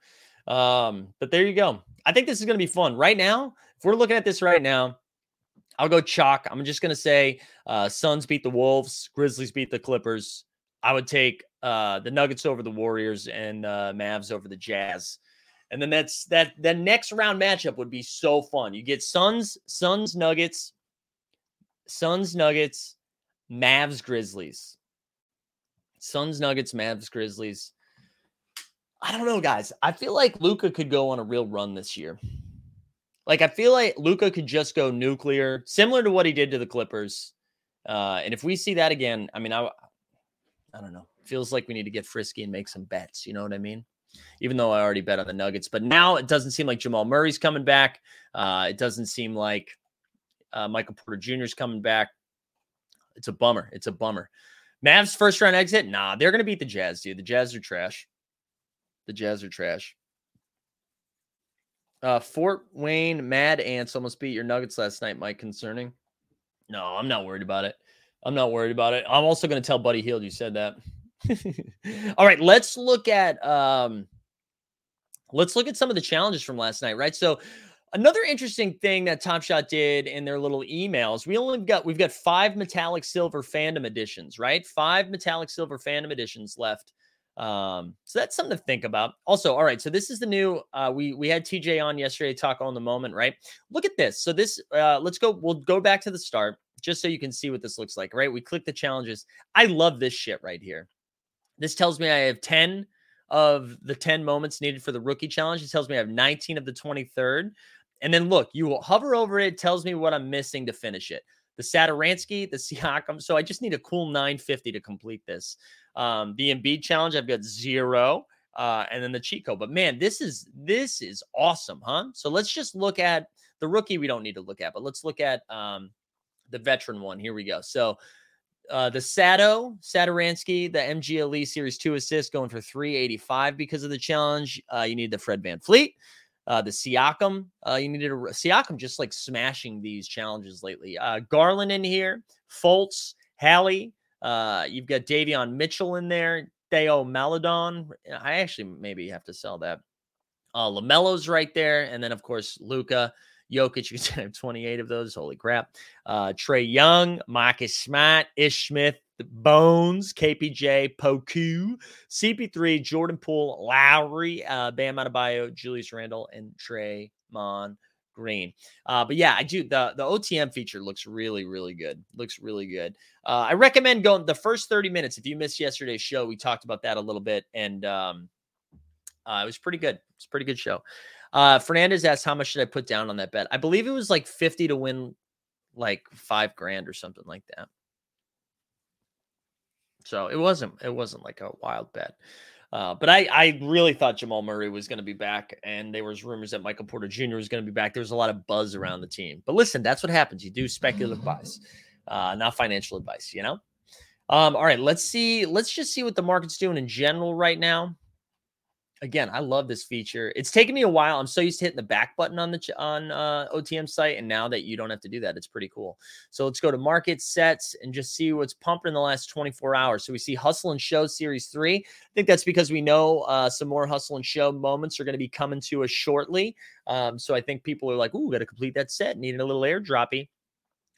Um, but there you go. I think this is going to be fun. Right now, if we're looking at this right now, I'll go chalk. I'm just going to say uh, Suns beat the Wolves, Grizzlies beat the Clippers. I would take uh, the Nuggets over the Warriors and uh, Mavs over the Jazz. And then that's that. The next round matchup would be so fun. You get Suns, Suns, Nuggets, Suns, Nuggets, Mavs, Grizzlies. Suns, Nuggets, Mavs, Grizzlies. I don't know, guys. I feel like Luka could go on a real run this year. Like I feel like Luka could just go nuclear, similar to what he did to the Clippers. Uh, and if we see that again, I mean, I, I don't know. Feels like we need to get frisky and make some bets. You know what I mean? even though I already bet on the Nuggets. But now it doesn't seem like Jamal Murray's coming back. Uh, it doesn't seem like uh, Michael Porter Jr. is coming back. It's a bummer. It's a bummer. Mavs first round exit? Nah, they're to beat the Jazz, dude. The Jazz are trash. The Jazz are trash. Uh, Fort Wayne Mad Ants almost beat your Nuggets last night, Mike. Concerning? No, I'm not worried about it. I'm not worried about it. I'm also going to tell Buddy Hield you said that. All right, let's look at um, let's look at some of the challenges from last night. Right, so another interesting thing that Top Shot did in their little emails, we only got we've got five metallic silver fandom editions, right? Five metallic silver fandom editions left. Um, so that's something to think about. Also, all right, so this is the new uh we we had TJ on yesterday talk on the moment, right? Look at this. So this uh let's go we'll go back to the start just so you can see what this looks like, right? We click the challenges. I love this shit right here. This tells me I have 10 of the 10 moments needed for the rookie challenge. It tells me I have 19 of the 23rd. And then look, you will hover over it, it tells me what I'm missing to finish it. The Satoransky, the Siakam. So I just need a cool 950 to complete this. Um, the Embiid challenge, I've got zero. Uh, and then the Chico. But man, this is this is awesome, huh? So let's just look at the rookie. We don't need to look at, but let's look at um, the veteran one. Here we go. So uh, the Sato Satoransky, the MGLE Series 2 assist going for 385 because of the challenge. Uh, you need the Fred VanVleet. Uh, the Siakam, uh, you needed a Siakam just like smashing these challenges lately. Uh, Garland in here, Fultz, Hallie. Uh, you've got Davion Mitchell in there, Theo Maledon. I actually maybe have to sell that. Uh, Lamelo's right there, and then of course Luka. Jokic, you can have 28 of those. Holy crap. Uh, Trae Young, Marcus Smart, Ish Smith, Bones, KPJ, Poku, CP3, Jordan Poole, Lowry, uh, Bam Adebayo, Julius Randle, and Trey Mon Green. Uh, but yeah, I do the the OTM feature looks really really good. Looks really good. Uh, I recommend going the first 30 minutes. If you missed yesterday's show, we talked about that a little bit, and um, uh, it was pretty good. It's a pretty good show. Uh, Fernandez asked, "How much should I put down on that bet?" I believe it was like 50 to win, like five grand or something like that. So it wasn't it wasn't like a wild bet. Uh, but I, I really thought Jamal Murray was going to be back, and there was rumors that Michael Porter Jr. was going to be back. There was a lot of buzz around the team. But listen, that's what happens. You do speculative buys, uh, not financial advice. You know. Um, all right, let's see. Let's just see what the market's doing in general right now again, I love this feature. It's taken me a while. I'm so used to hitting the back button on the ch- on uh, OTM site, and now that you don't have to do that, it's pretty cool. So let's go to market sets and just see what's pumping in the last 24 hours. So we see Hustle and Show Series Three. I think that's because we know uh, some more Hustle and Show moments are going to be coming to us shortly. Um, so I think people are like, "Ooh, got to complete that set. Needing a little airdroppy."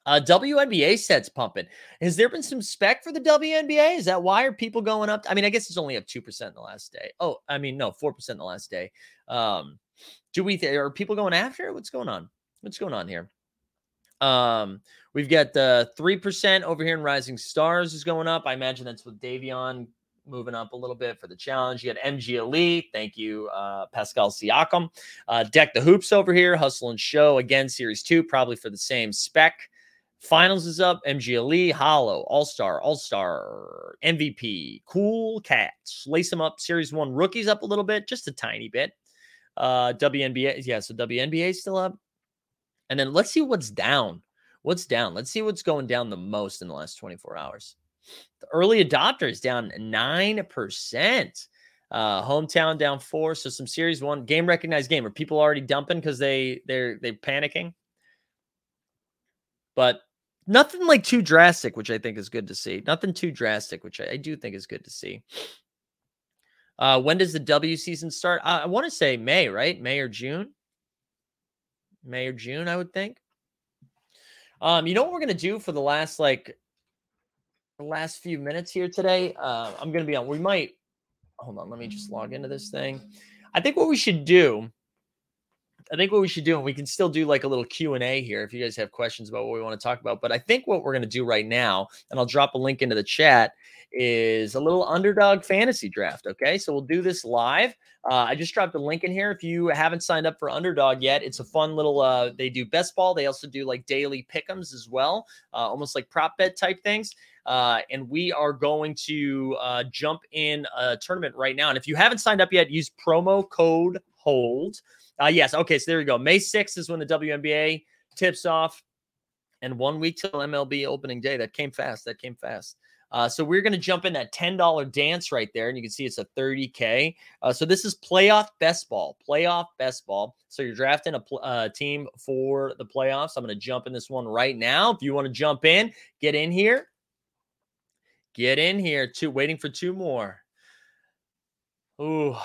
Uh, WNBA sets pumping. Has there been some spec for the WNBA? Is that why are people going up? I mean, I guess it's only up two percent in the last day. Oh, I mean, no, four percent in the last day. Um, do we? Th- are people going after? What's going on? What's going on here? Um, we've got the three percent over here in Rising Stars is going up. I imagine that's with Davion moving up a little bit for the challenge. You got MG Elite. Thank you, uh, Pascal Siakam. Uh, Deck the Hoops over here. Hustle and Show again, Series Two, probably for the same spec. Finals is up. MGLE, Hollow, All Star, All Star, MVP, Cool Cats. Lace them up. Series one rookies up a little bit, just a tiny bit. Uh, WNBA, yeah, so WNBA still up. And then let's see what's down. What's down? Let's see what's going down the most in the last 24 hours. The early adopter is down 9%. Uh, hometown down four. So some series one game recognized game. Are people already dumping because they they're they're panicking? But nothing like too drastic, which I think is good to see. Nothing too drastic, which I, I do think is good to see. Uh, when does the W season start? I, I want to say May, right? May or June. May or June, I would think. Um, you know what we're gonna do for the last like the last few minutes here today? Uh, I'm gonna be on. We might hold on. Let me just log into this thing. I think what we should do I think what we should do, and we can still do like a little Q and A here if you guys have questions about what we want to talk about. But I think what we're going to do right now, and I'll drop a link into the chat, is a little underdog fantasy draft. Okay, so we'll do this live. Uh, I just dropped a link in here. If you haven't signed up for underdog yet, it's a fun little. Uh, they do best ball. They also do like daily pickums as well, uh, almost like prop bet type things. Uh, and we are going to uh, jump in a tournament right now. And if you haven't signed up yet, use promo code HOLD. Uh, yes. Okay. So there we go. May 6th is when the WNBA tips off. And one week till MLB opening day. That came fast. That came fast. Uh, so we're going to jump in that $10 dance right there. And you can see it's a 30K. Uh, so this is playoff best ball, playoff best ball. So you're drafting a pl- uh, team for the playoffs. I'm going to jump in this one right now. If you want to jump in, get in here. Get in here. Two, waiting for two more. Ooh.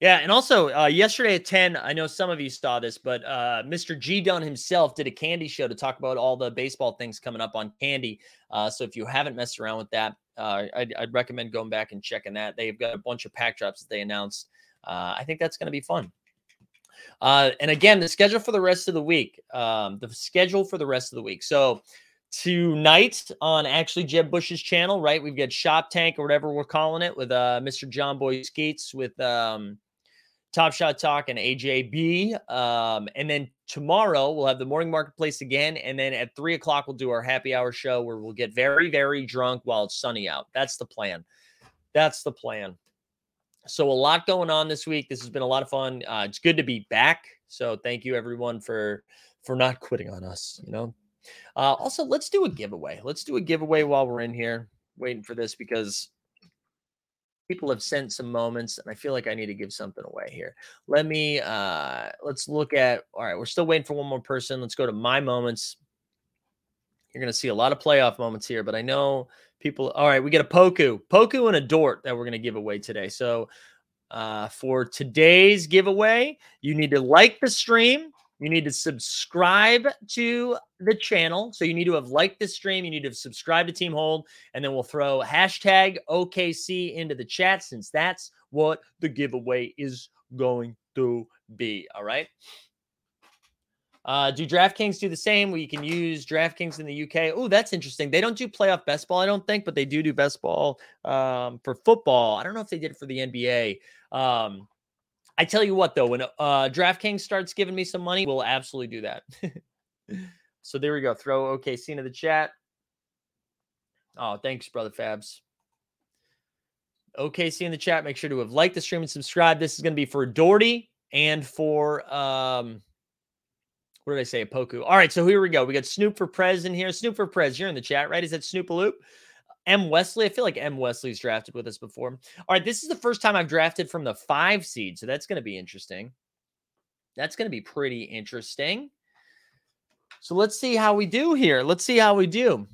Yeah, and also uh, yesterday at 10, I know some of you saw this, but uh, Mr. G Dunn himself did a candy show to talk about all the baseball things coming up on candy. Uh, so if you haven't messed around with that, uh, I'd, I'd recommend going back and checking that. They've got a bunch of pack drops that they announced. Uh, I think that's going to be fun. Uh, and again, the schedule for the rest of the week, um, the schedule for the rest of the week. So tonight on actually Jeb Bush's channel, right? We've got Shop Tank or whatever we're calling it with Mr. John Boy Skeets with um, Top Shot Talk and AJB. Um, and then tomorrow we'll have the morning marketplace again. And then at three o'clock, we'll do our happy hour show where we'll get very, very drunk while it's sunny out. That's the plan. That's the plan. So a lot going on this week. This has been a lot of fun. Uh, it's good to be back. So thank you everyone for for not quitting on us. You know. Uh, also, let's do a giveaway. Let's do a giveaway while we're in here waiting for this because people have sent some moments and I feel like I need to give something away here. Let me uh let's look at all right, we're still waiting for one more person. Let's go to my moments. You're gonna see a lot of playoff moments here, but I know people all right, we get a Poku, Poku and a Dort that we're gonna give away today. So uh for today's giveaway, you need to like the stream. You need to subscribe to the channel. So you need to have liked this stream. You need to subscribe to Team Hold. And then we'll throw hashtag OKC into the chat since that's what the giveaway is going to be. All right. Uh, do DraftKings do the same? Where you can use DraftKings in the UK. Oh, that's interesting. They don't do playoff best ball, I don't think, but they do do best ball um, for football. I don't know if they did it for the NBA. Um, I tell you what, though, when uh, DraftKings starts giving me some money, we'll absolutely do that. so there we go. Throw OKC into the chat. Oh, thanks, brother Fabs. OKC in the chat. Make sure to have liked the stream and subscribe. This is going to be for Doherty and for um, what did I say? Poku. All right, so here we go. We got Snoop for Prez in here. Snoop for Prez, you're in the chat, right? Is that Snoop Loop? M. Wesley. I feel like M. Wesley's drafted with us before. All right, this is the first time I've drafted from the five seed, so that's going to be interesting. That's going to be pretty interesting. So let's see how we do here. Let's see how we do.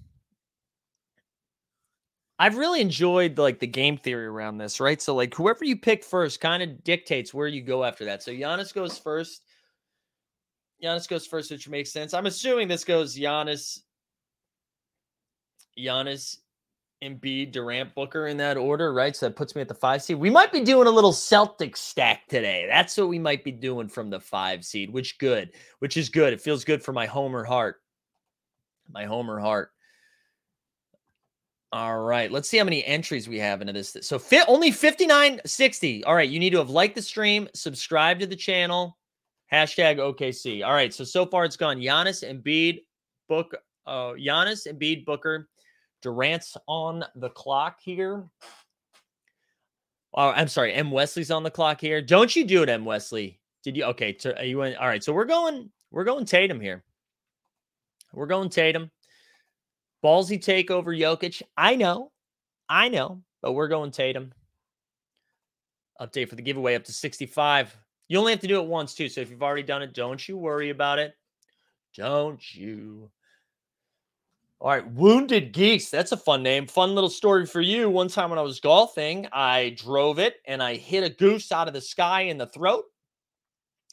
I've really enjoyed like the game theory around this, right? So like whoever you pick first kind of dictates where you go after that. So Giannis goes first. Giannis goes first, which makes sense. I'm assuming this goes Giannis, Giannis, Embiid, Durant, Booker in that order, right? So that puts me at the five seed. We might be doing a little Celtic stack today. That's what we might be doing from the five seed, which good, which is good. It feels good for my Homer heart. My Homer heart. All right, let's see how many entries we have into this. So fit only 5960. All right, you need to have liked the stream, subscribe to the channel, hashtag OKC. All right, so so far it's gone Giannis, Embiid, Book, uh, Giannis, Embiid, Booker, Durant's on the clock here. Oh, I'm sorry, M. Wesley's on the clock here. Don't you do it, M. Wesley? Did you? Okay, so uh, you went. All right, so we're going. We're going Tatum here. We're going Tatum. Ballsy take over Jokic. I know, I know, but we're going Tatum. Update for the giveaway up to 65. You only have to do it once too. So if you've already done it, don't you worry about it. Don't you? All right, Wounded Geese. That's a fun name. Fun little story for you. One time when I was golfing, I drove it and I hit a goose out of the sky in the throat.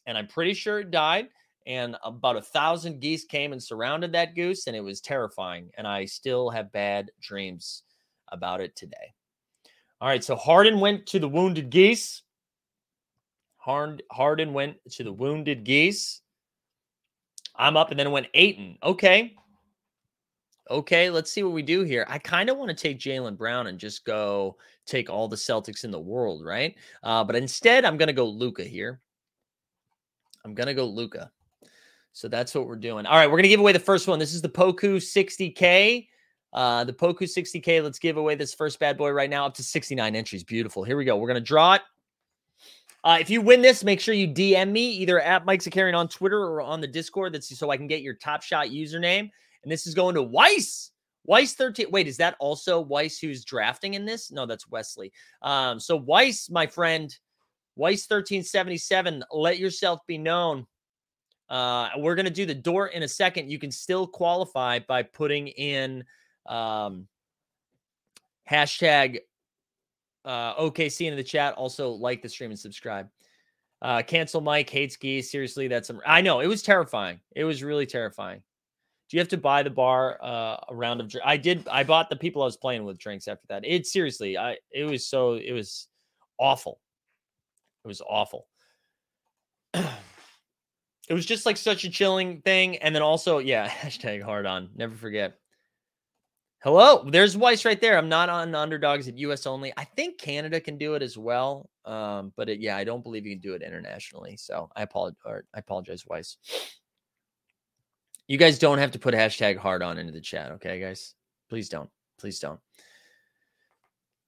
And I'm pretty sure it died. And about a thousand geese came and surrounded that goose, and it was terrifying. And I still have bad dreams about it today. All right, so Harden went to the Wounded Geese. Hard, Harden went to the wounded geese. I'm up and then went Ayton. Okay. Okay, let's see what we do here. I kind of want to take Jaylen Brown and just go take all the Celtics in the world, right? Uh, but instead, I'm going to go Luka here. I'm going to go Luka. So that's what we're doing. All right, we're going to give away the first one. This is the Poku 60K. Uh, the Poku 60K. Let's give away this first bad boy right now up to 69 entries. Beautiful. Here we go. We're going to draw it. Uh, if you win this, make sure you DM me either at Mike Zakarian on Twitter or on the Discord. That's so I can get your Top Shot username. And this is going to Weiss. Weiss 13. Wait, is that also Weiss who's drafting in this? No, that's Wesley. Um, so Weiss, my friend, Weiss 1377, let yourself be known. Uh, we're going to do the door in a second. You can still qualify by putting in um, hashtag uh, OKC into the chat. Also, like the stream and subscribe. Uh, cancel Mike hates geese. Seriously, that's some. I know it was terrifying. It was really terrifying. Do you have to buy the bar uh, a round of? dr- I did. I bought the people I was playing with drinks after that. It seriously. I. It was so. It was awful. It was awful. it was just like such a chilling thing, and then also, yeah. Hashtag hard on. Never forget. Hello, there's Weiss right there. I'm not on underdogs at US only. I think Canada can do it as well. Um, but it, yeah, I don't believe you can do it internationally. So I apologize. I apologize, Weiss. You guys don't have to put hashtag hard on into the chat, okay, guys? Please don't. Please don't.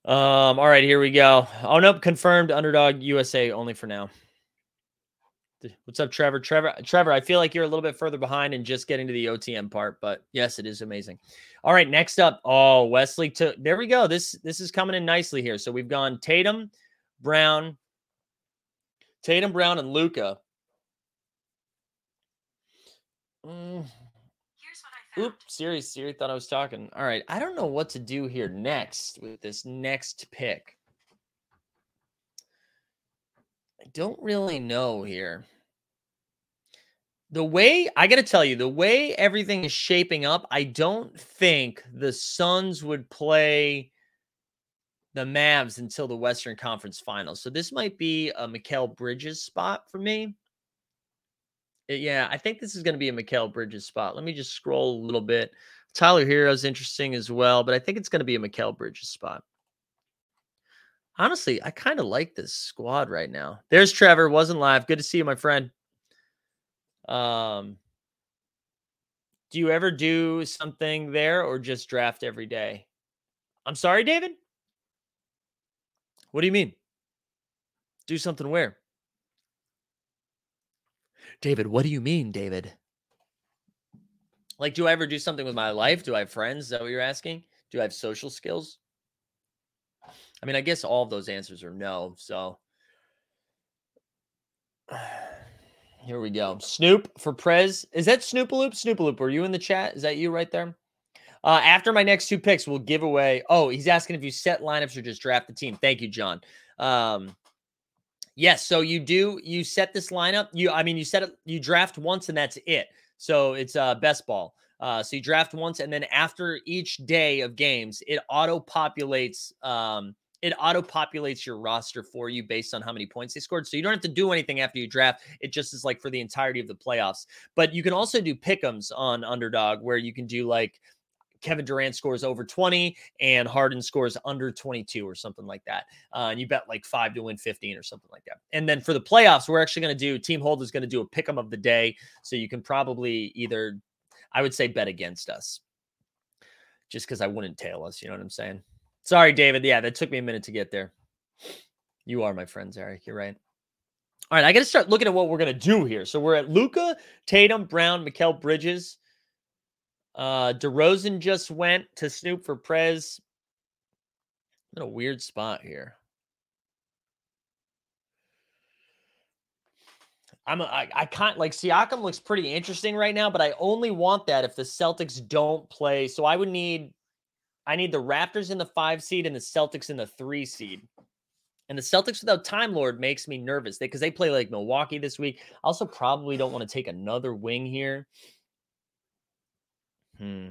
Um, all right, here we go. Oh nope, confirmed underdog USA only for now. What's up, Trevor? Trevor, Trevor, I feel like you're a little bit further behind in just getting to the OTM part, but yes, it is amazing. All right, next up. Oh, Wesley took there we go. This this is coming in nicely here. So we've gone Tatum, Brown, Tatum, Brown, and Luka. Mm, Oops, Siri, Siri thought I was talking. All right, I don't know what to do here next with this next pick. I don't really know here. The way I got to tell you, the way everything is shaping up, I don't think the Suns would play the Mavs until the Western Conference Finals. So this might be a Mikal Bridges spot for me. Uh, Yeah, I think this is going to be a Mikal Bridges spot. Let me just scroll a little bit. Tyler Herro is interesting as well, but I think it's going to be a Mikal Bridges spot. Honestly, I kind of like this squad right now. There's Trevor, wasn't live. Good to see you, my friend. Um, do you ever do something there or just draft every day? I'm sorry, David. What do you mean? Do something where? David, what do you mean, David? Like, do I ever do something with my life? Do I have friends? Is that what you're asking? Do I have social skills? I mean, I guess all of those answers are no. So here we go. Snoop for Prez. Is that Snoopaloop? Snoopaloop, are you in the chat? Is that you right there? Uh, after my next two picks, we'll give away. Oh, he's asking if you set lineups or just draft the team. Thank you, John. Um, yes, so you do you set this lineup. You, I mean, you set it, you draft once and that's it. So it's uh best ball. Uh, so you draft once, and then after each day of games, it auto populates. Um, it auto populates your roster for you based on how many points they scored. So you don't have to do anything after you draft. It just is like for the entirety of the playoffs. But you can also do pick'ems on Underdog, where you can do like Kevin Durant scores over 20 and Harden scores under 22 or something like that. Uh, and you bet like five to win 15 or something like that. And then for the playoffs, we're actually going to do Team Hold is going to do a pick 'em of the day. So you can probably either, I would say, bet against us just because I wouldn't tail us. You know what I'm saying? Sorry, David. Yeah, that took me a minute to get there. You are my friends, Eric. You're right. All right, I got to start looking at what we're going to do here. So we're at Luka, Tatum, Brown, Mikal Bridges. Uh, DeRozan just went to Snoop for Prez. I'm in a weird spot here. I'm a, I, I can't like Siakam looks pretty interesting right now, but I only want that if the Celtics don't play. So I would need I need the Raptors in the five seed and the Celtics in the three seed. And the Celtics without Time Lord makes me nervous because they play like Milwaukee this week. I also probably don't want to take another wing here. Hmm.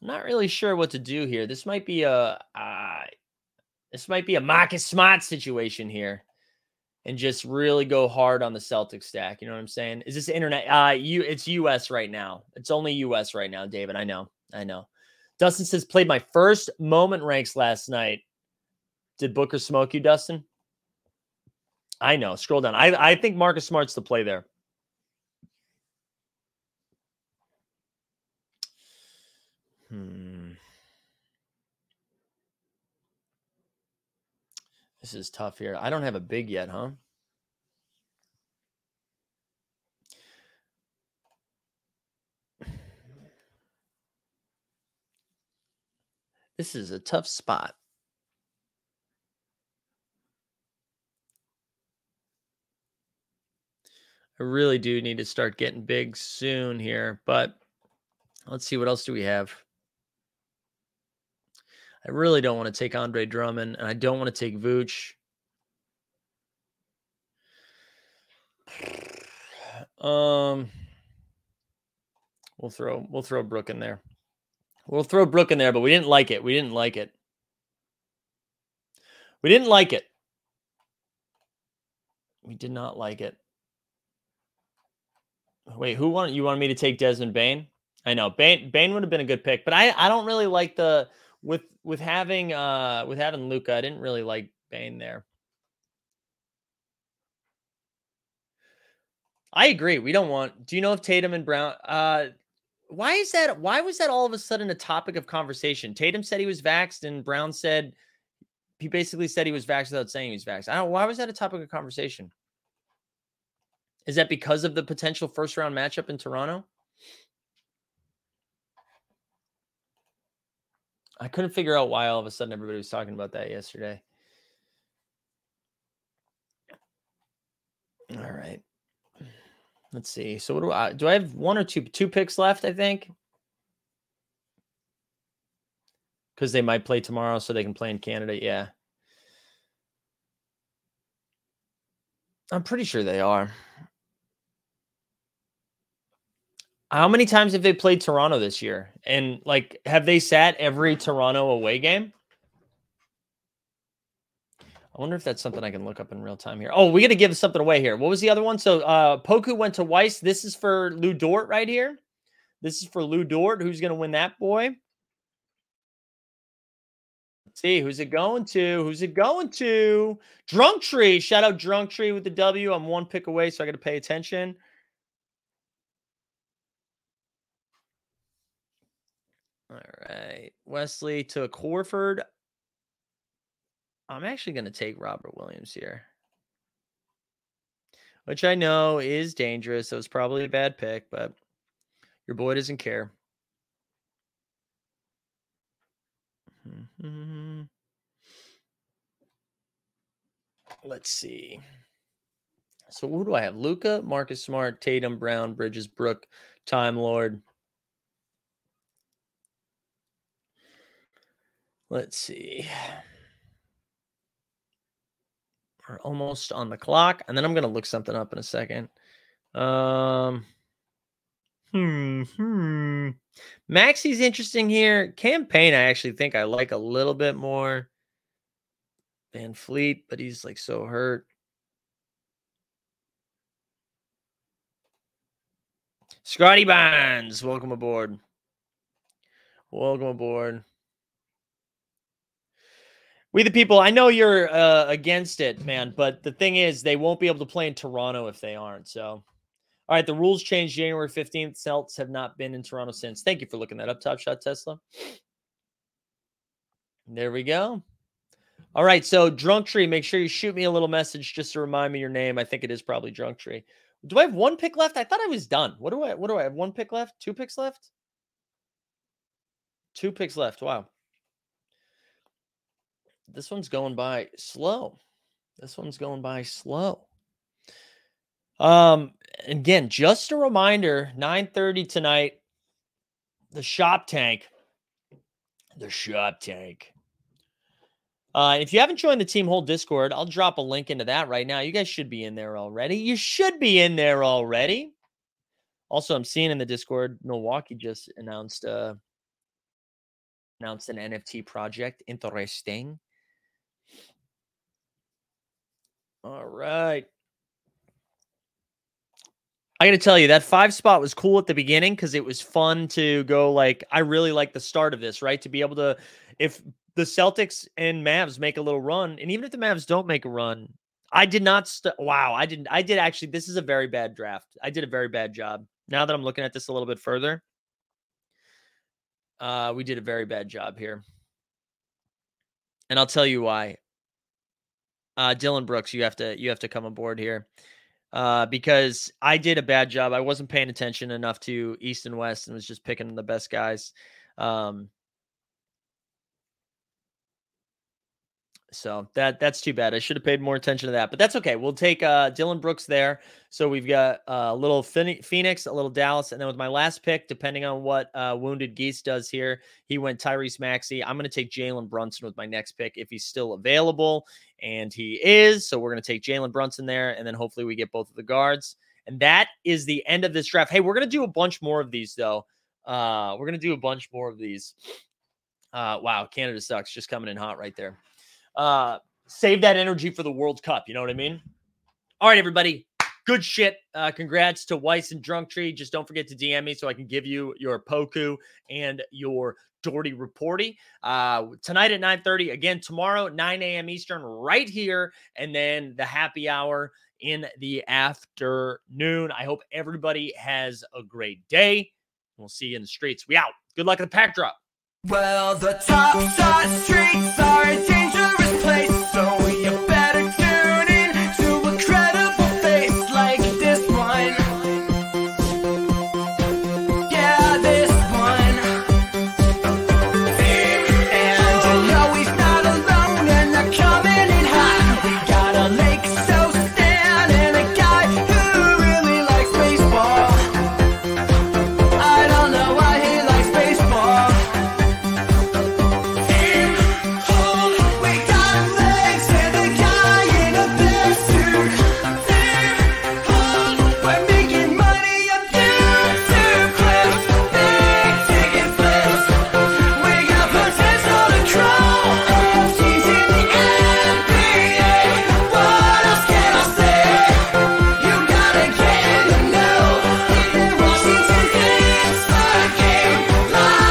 I'm not really sure what to do here. This might be a uh, this might be a Marcus Smart situation here, and just really go hard on the Celtic stack. You know what I'm saying? Is this internet? Uh, you it's U.S. right now. It's only U.S. right now, David. I know. I know. Dustin says played my first moment ranks last night. Did Booker smoke you, Dustin? I know. Scroll down. I I think Marcus Smart's the play there. Hmm. This is tough here. I don't have a big yet, huh? This is a tough spot. I really do need to start getting big soon here, but let's see what else do we have. I really don't want to take Andre Drummond, and I don't want to take Vooch. Um, we'll throw we'll throw Brook in there. We'll throw Brook in there, but we didn't like it. We didn't like it. We didn't like it. We did not like it. Wait, who wanted you wanted me to take Desmond Bane? I know Bane Bane would have been a good pick, but I I don't really like the with with having uh with having Luka. I didn't really like Bane there. I agree. We don't want. Do you know if Tatum and Brown? Uh, why is that? Why was that all of a sudden a topic of conversation? Tatum said he was vaxxed, and Brown said he basically said he was vaxxed without saying he was vaxxed. I don't. Why was that a topic of conversation? Is that because of the potential first round matchup in Toronto? I couldn't figure out why all of a sudden everybody was talking about that yesterday. All right. Let's see. So what do I do? I have one or two two picks left, I think. Because they might play tomorrow, so they can play in Canada. Yeah. I'm pretty sure they are. How many times have they played Toronto this year? And like, have they sat every Toronto away game? I wonder if that's something I can look up in real time here. Oh, we got to give something away here. What was the other one? So uh Poku went to Weiss. This is for Lu Dort right here. This is for Lu Dort. Who's going to win that boy? Let's see, who's it going to? Who's it going to? Drunk Tree. Shout out Drunk Tree with the W. I'm one pick away, so I got to pay attention. Right. Wesley took Horford. I'm actually going to take Robert Williams here, which I know is dangerous. So it's probably a bad pick, but your boy doesn't care. Mhm. Let's see. So who do I have? Luka, Marcus Smart, Tatum, Brown, Bridges, Brook, Time Lord. Let's see. We're almost on the clock, and then I'm gonna look something up in a second. Um, hmm, hmm. Maxey's interesting here. Campaign, I actually think I like a little bit more. VanVleet, but he's like so hurt. Scottie Barnes, welcome aboard. Welcome aboard. We the people, I know you're uh, against it, man, but the thing is, they won't be able to play in Toronto if they aren't. So, all right, the rules changed January 15th. Celts have not been in Toronto since. Thank you for looking that up, Top Shot Tesla. There we go. All right, so Drunk Tree, make sure you shoot me a little message just to remind me your name. I think it is probably Drunk Tree. Do I have one pick left? I thought I was done. What do I what do I have? One pick left? Two picks left? Two picks left. Wow. This one's going by slow. This one's going by slow. Um again, just a reminder, 9:30 tonight, the shop tank. The shop tank. Uh, if you haven't joined the Team Hold Discord, I'll drop a link into that right now. You guys should be in there already. You should be in there already. Also, I'm seeing in the Discord, Milwaukee just announced uh, announced an NFT project. Interesting. All right. I got to tell you, that five spot was cool at the beginning because it was fun to go. Like, I really like the start of this, right? To be able to, if the Celtics and Mavs make a little run, and even if the Mavs don't make a run, I did not. St- wow, I didn't. I did actually. This is a very bad draft. I did a very bad job. Now that I'm looking at this a little bit further, uh, we did a very bad job here, and I'll tell you why. Uh, Dillon Brooks, you have to you have to come aboard here uh, because I did a bad job. I wasn't paying attention enough to East and West and was just picking the best guys. Um, so that that's too bad. I should have paid more attention to that, but that's okay. We'll take uh, Dillon Brooks there. So we've got uh, a little Phoenix, a little Dallas, and then with my last pick, depending on what uh, Wounded Geese does here, he went Tyrese Maxey. I'm going to take Jalen Brunson with my next pick if he's still available, and he is. So we're going to take Jalen Brunson there, and then hopefully we get both of the guards. And that is the end of this draft. Hey, we're going to do a bunch more of these though. Uh, we're going to do a bunch more of these. Uh, wow, Canada sucks. Just coming in hot right there uh, save that energy for the World Cup. You know what I mean? All right, everybody. Good shit. Uh, congrats to Weiss and Drunk Tree. Just don't forget to DM me so I can give you your Poku and your Doherty Reporty. Uh, tonight at 9:30. Again, tomorrow, 9 a.m. Eastern, right here, and then the happy hour in the afternoon. I hope everybody has a great day. We'll see you in the streets. We out. Good luck at the pack drop. Well, the top side streets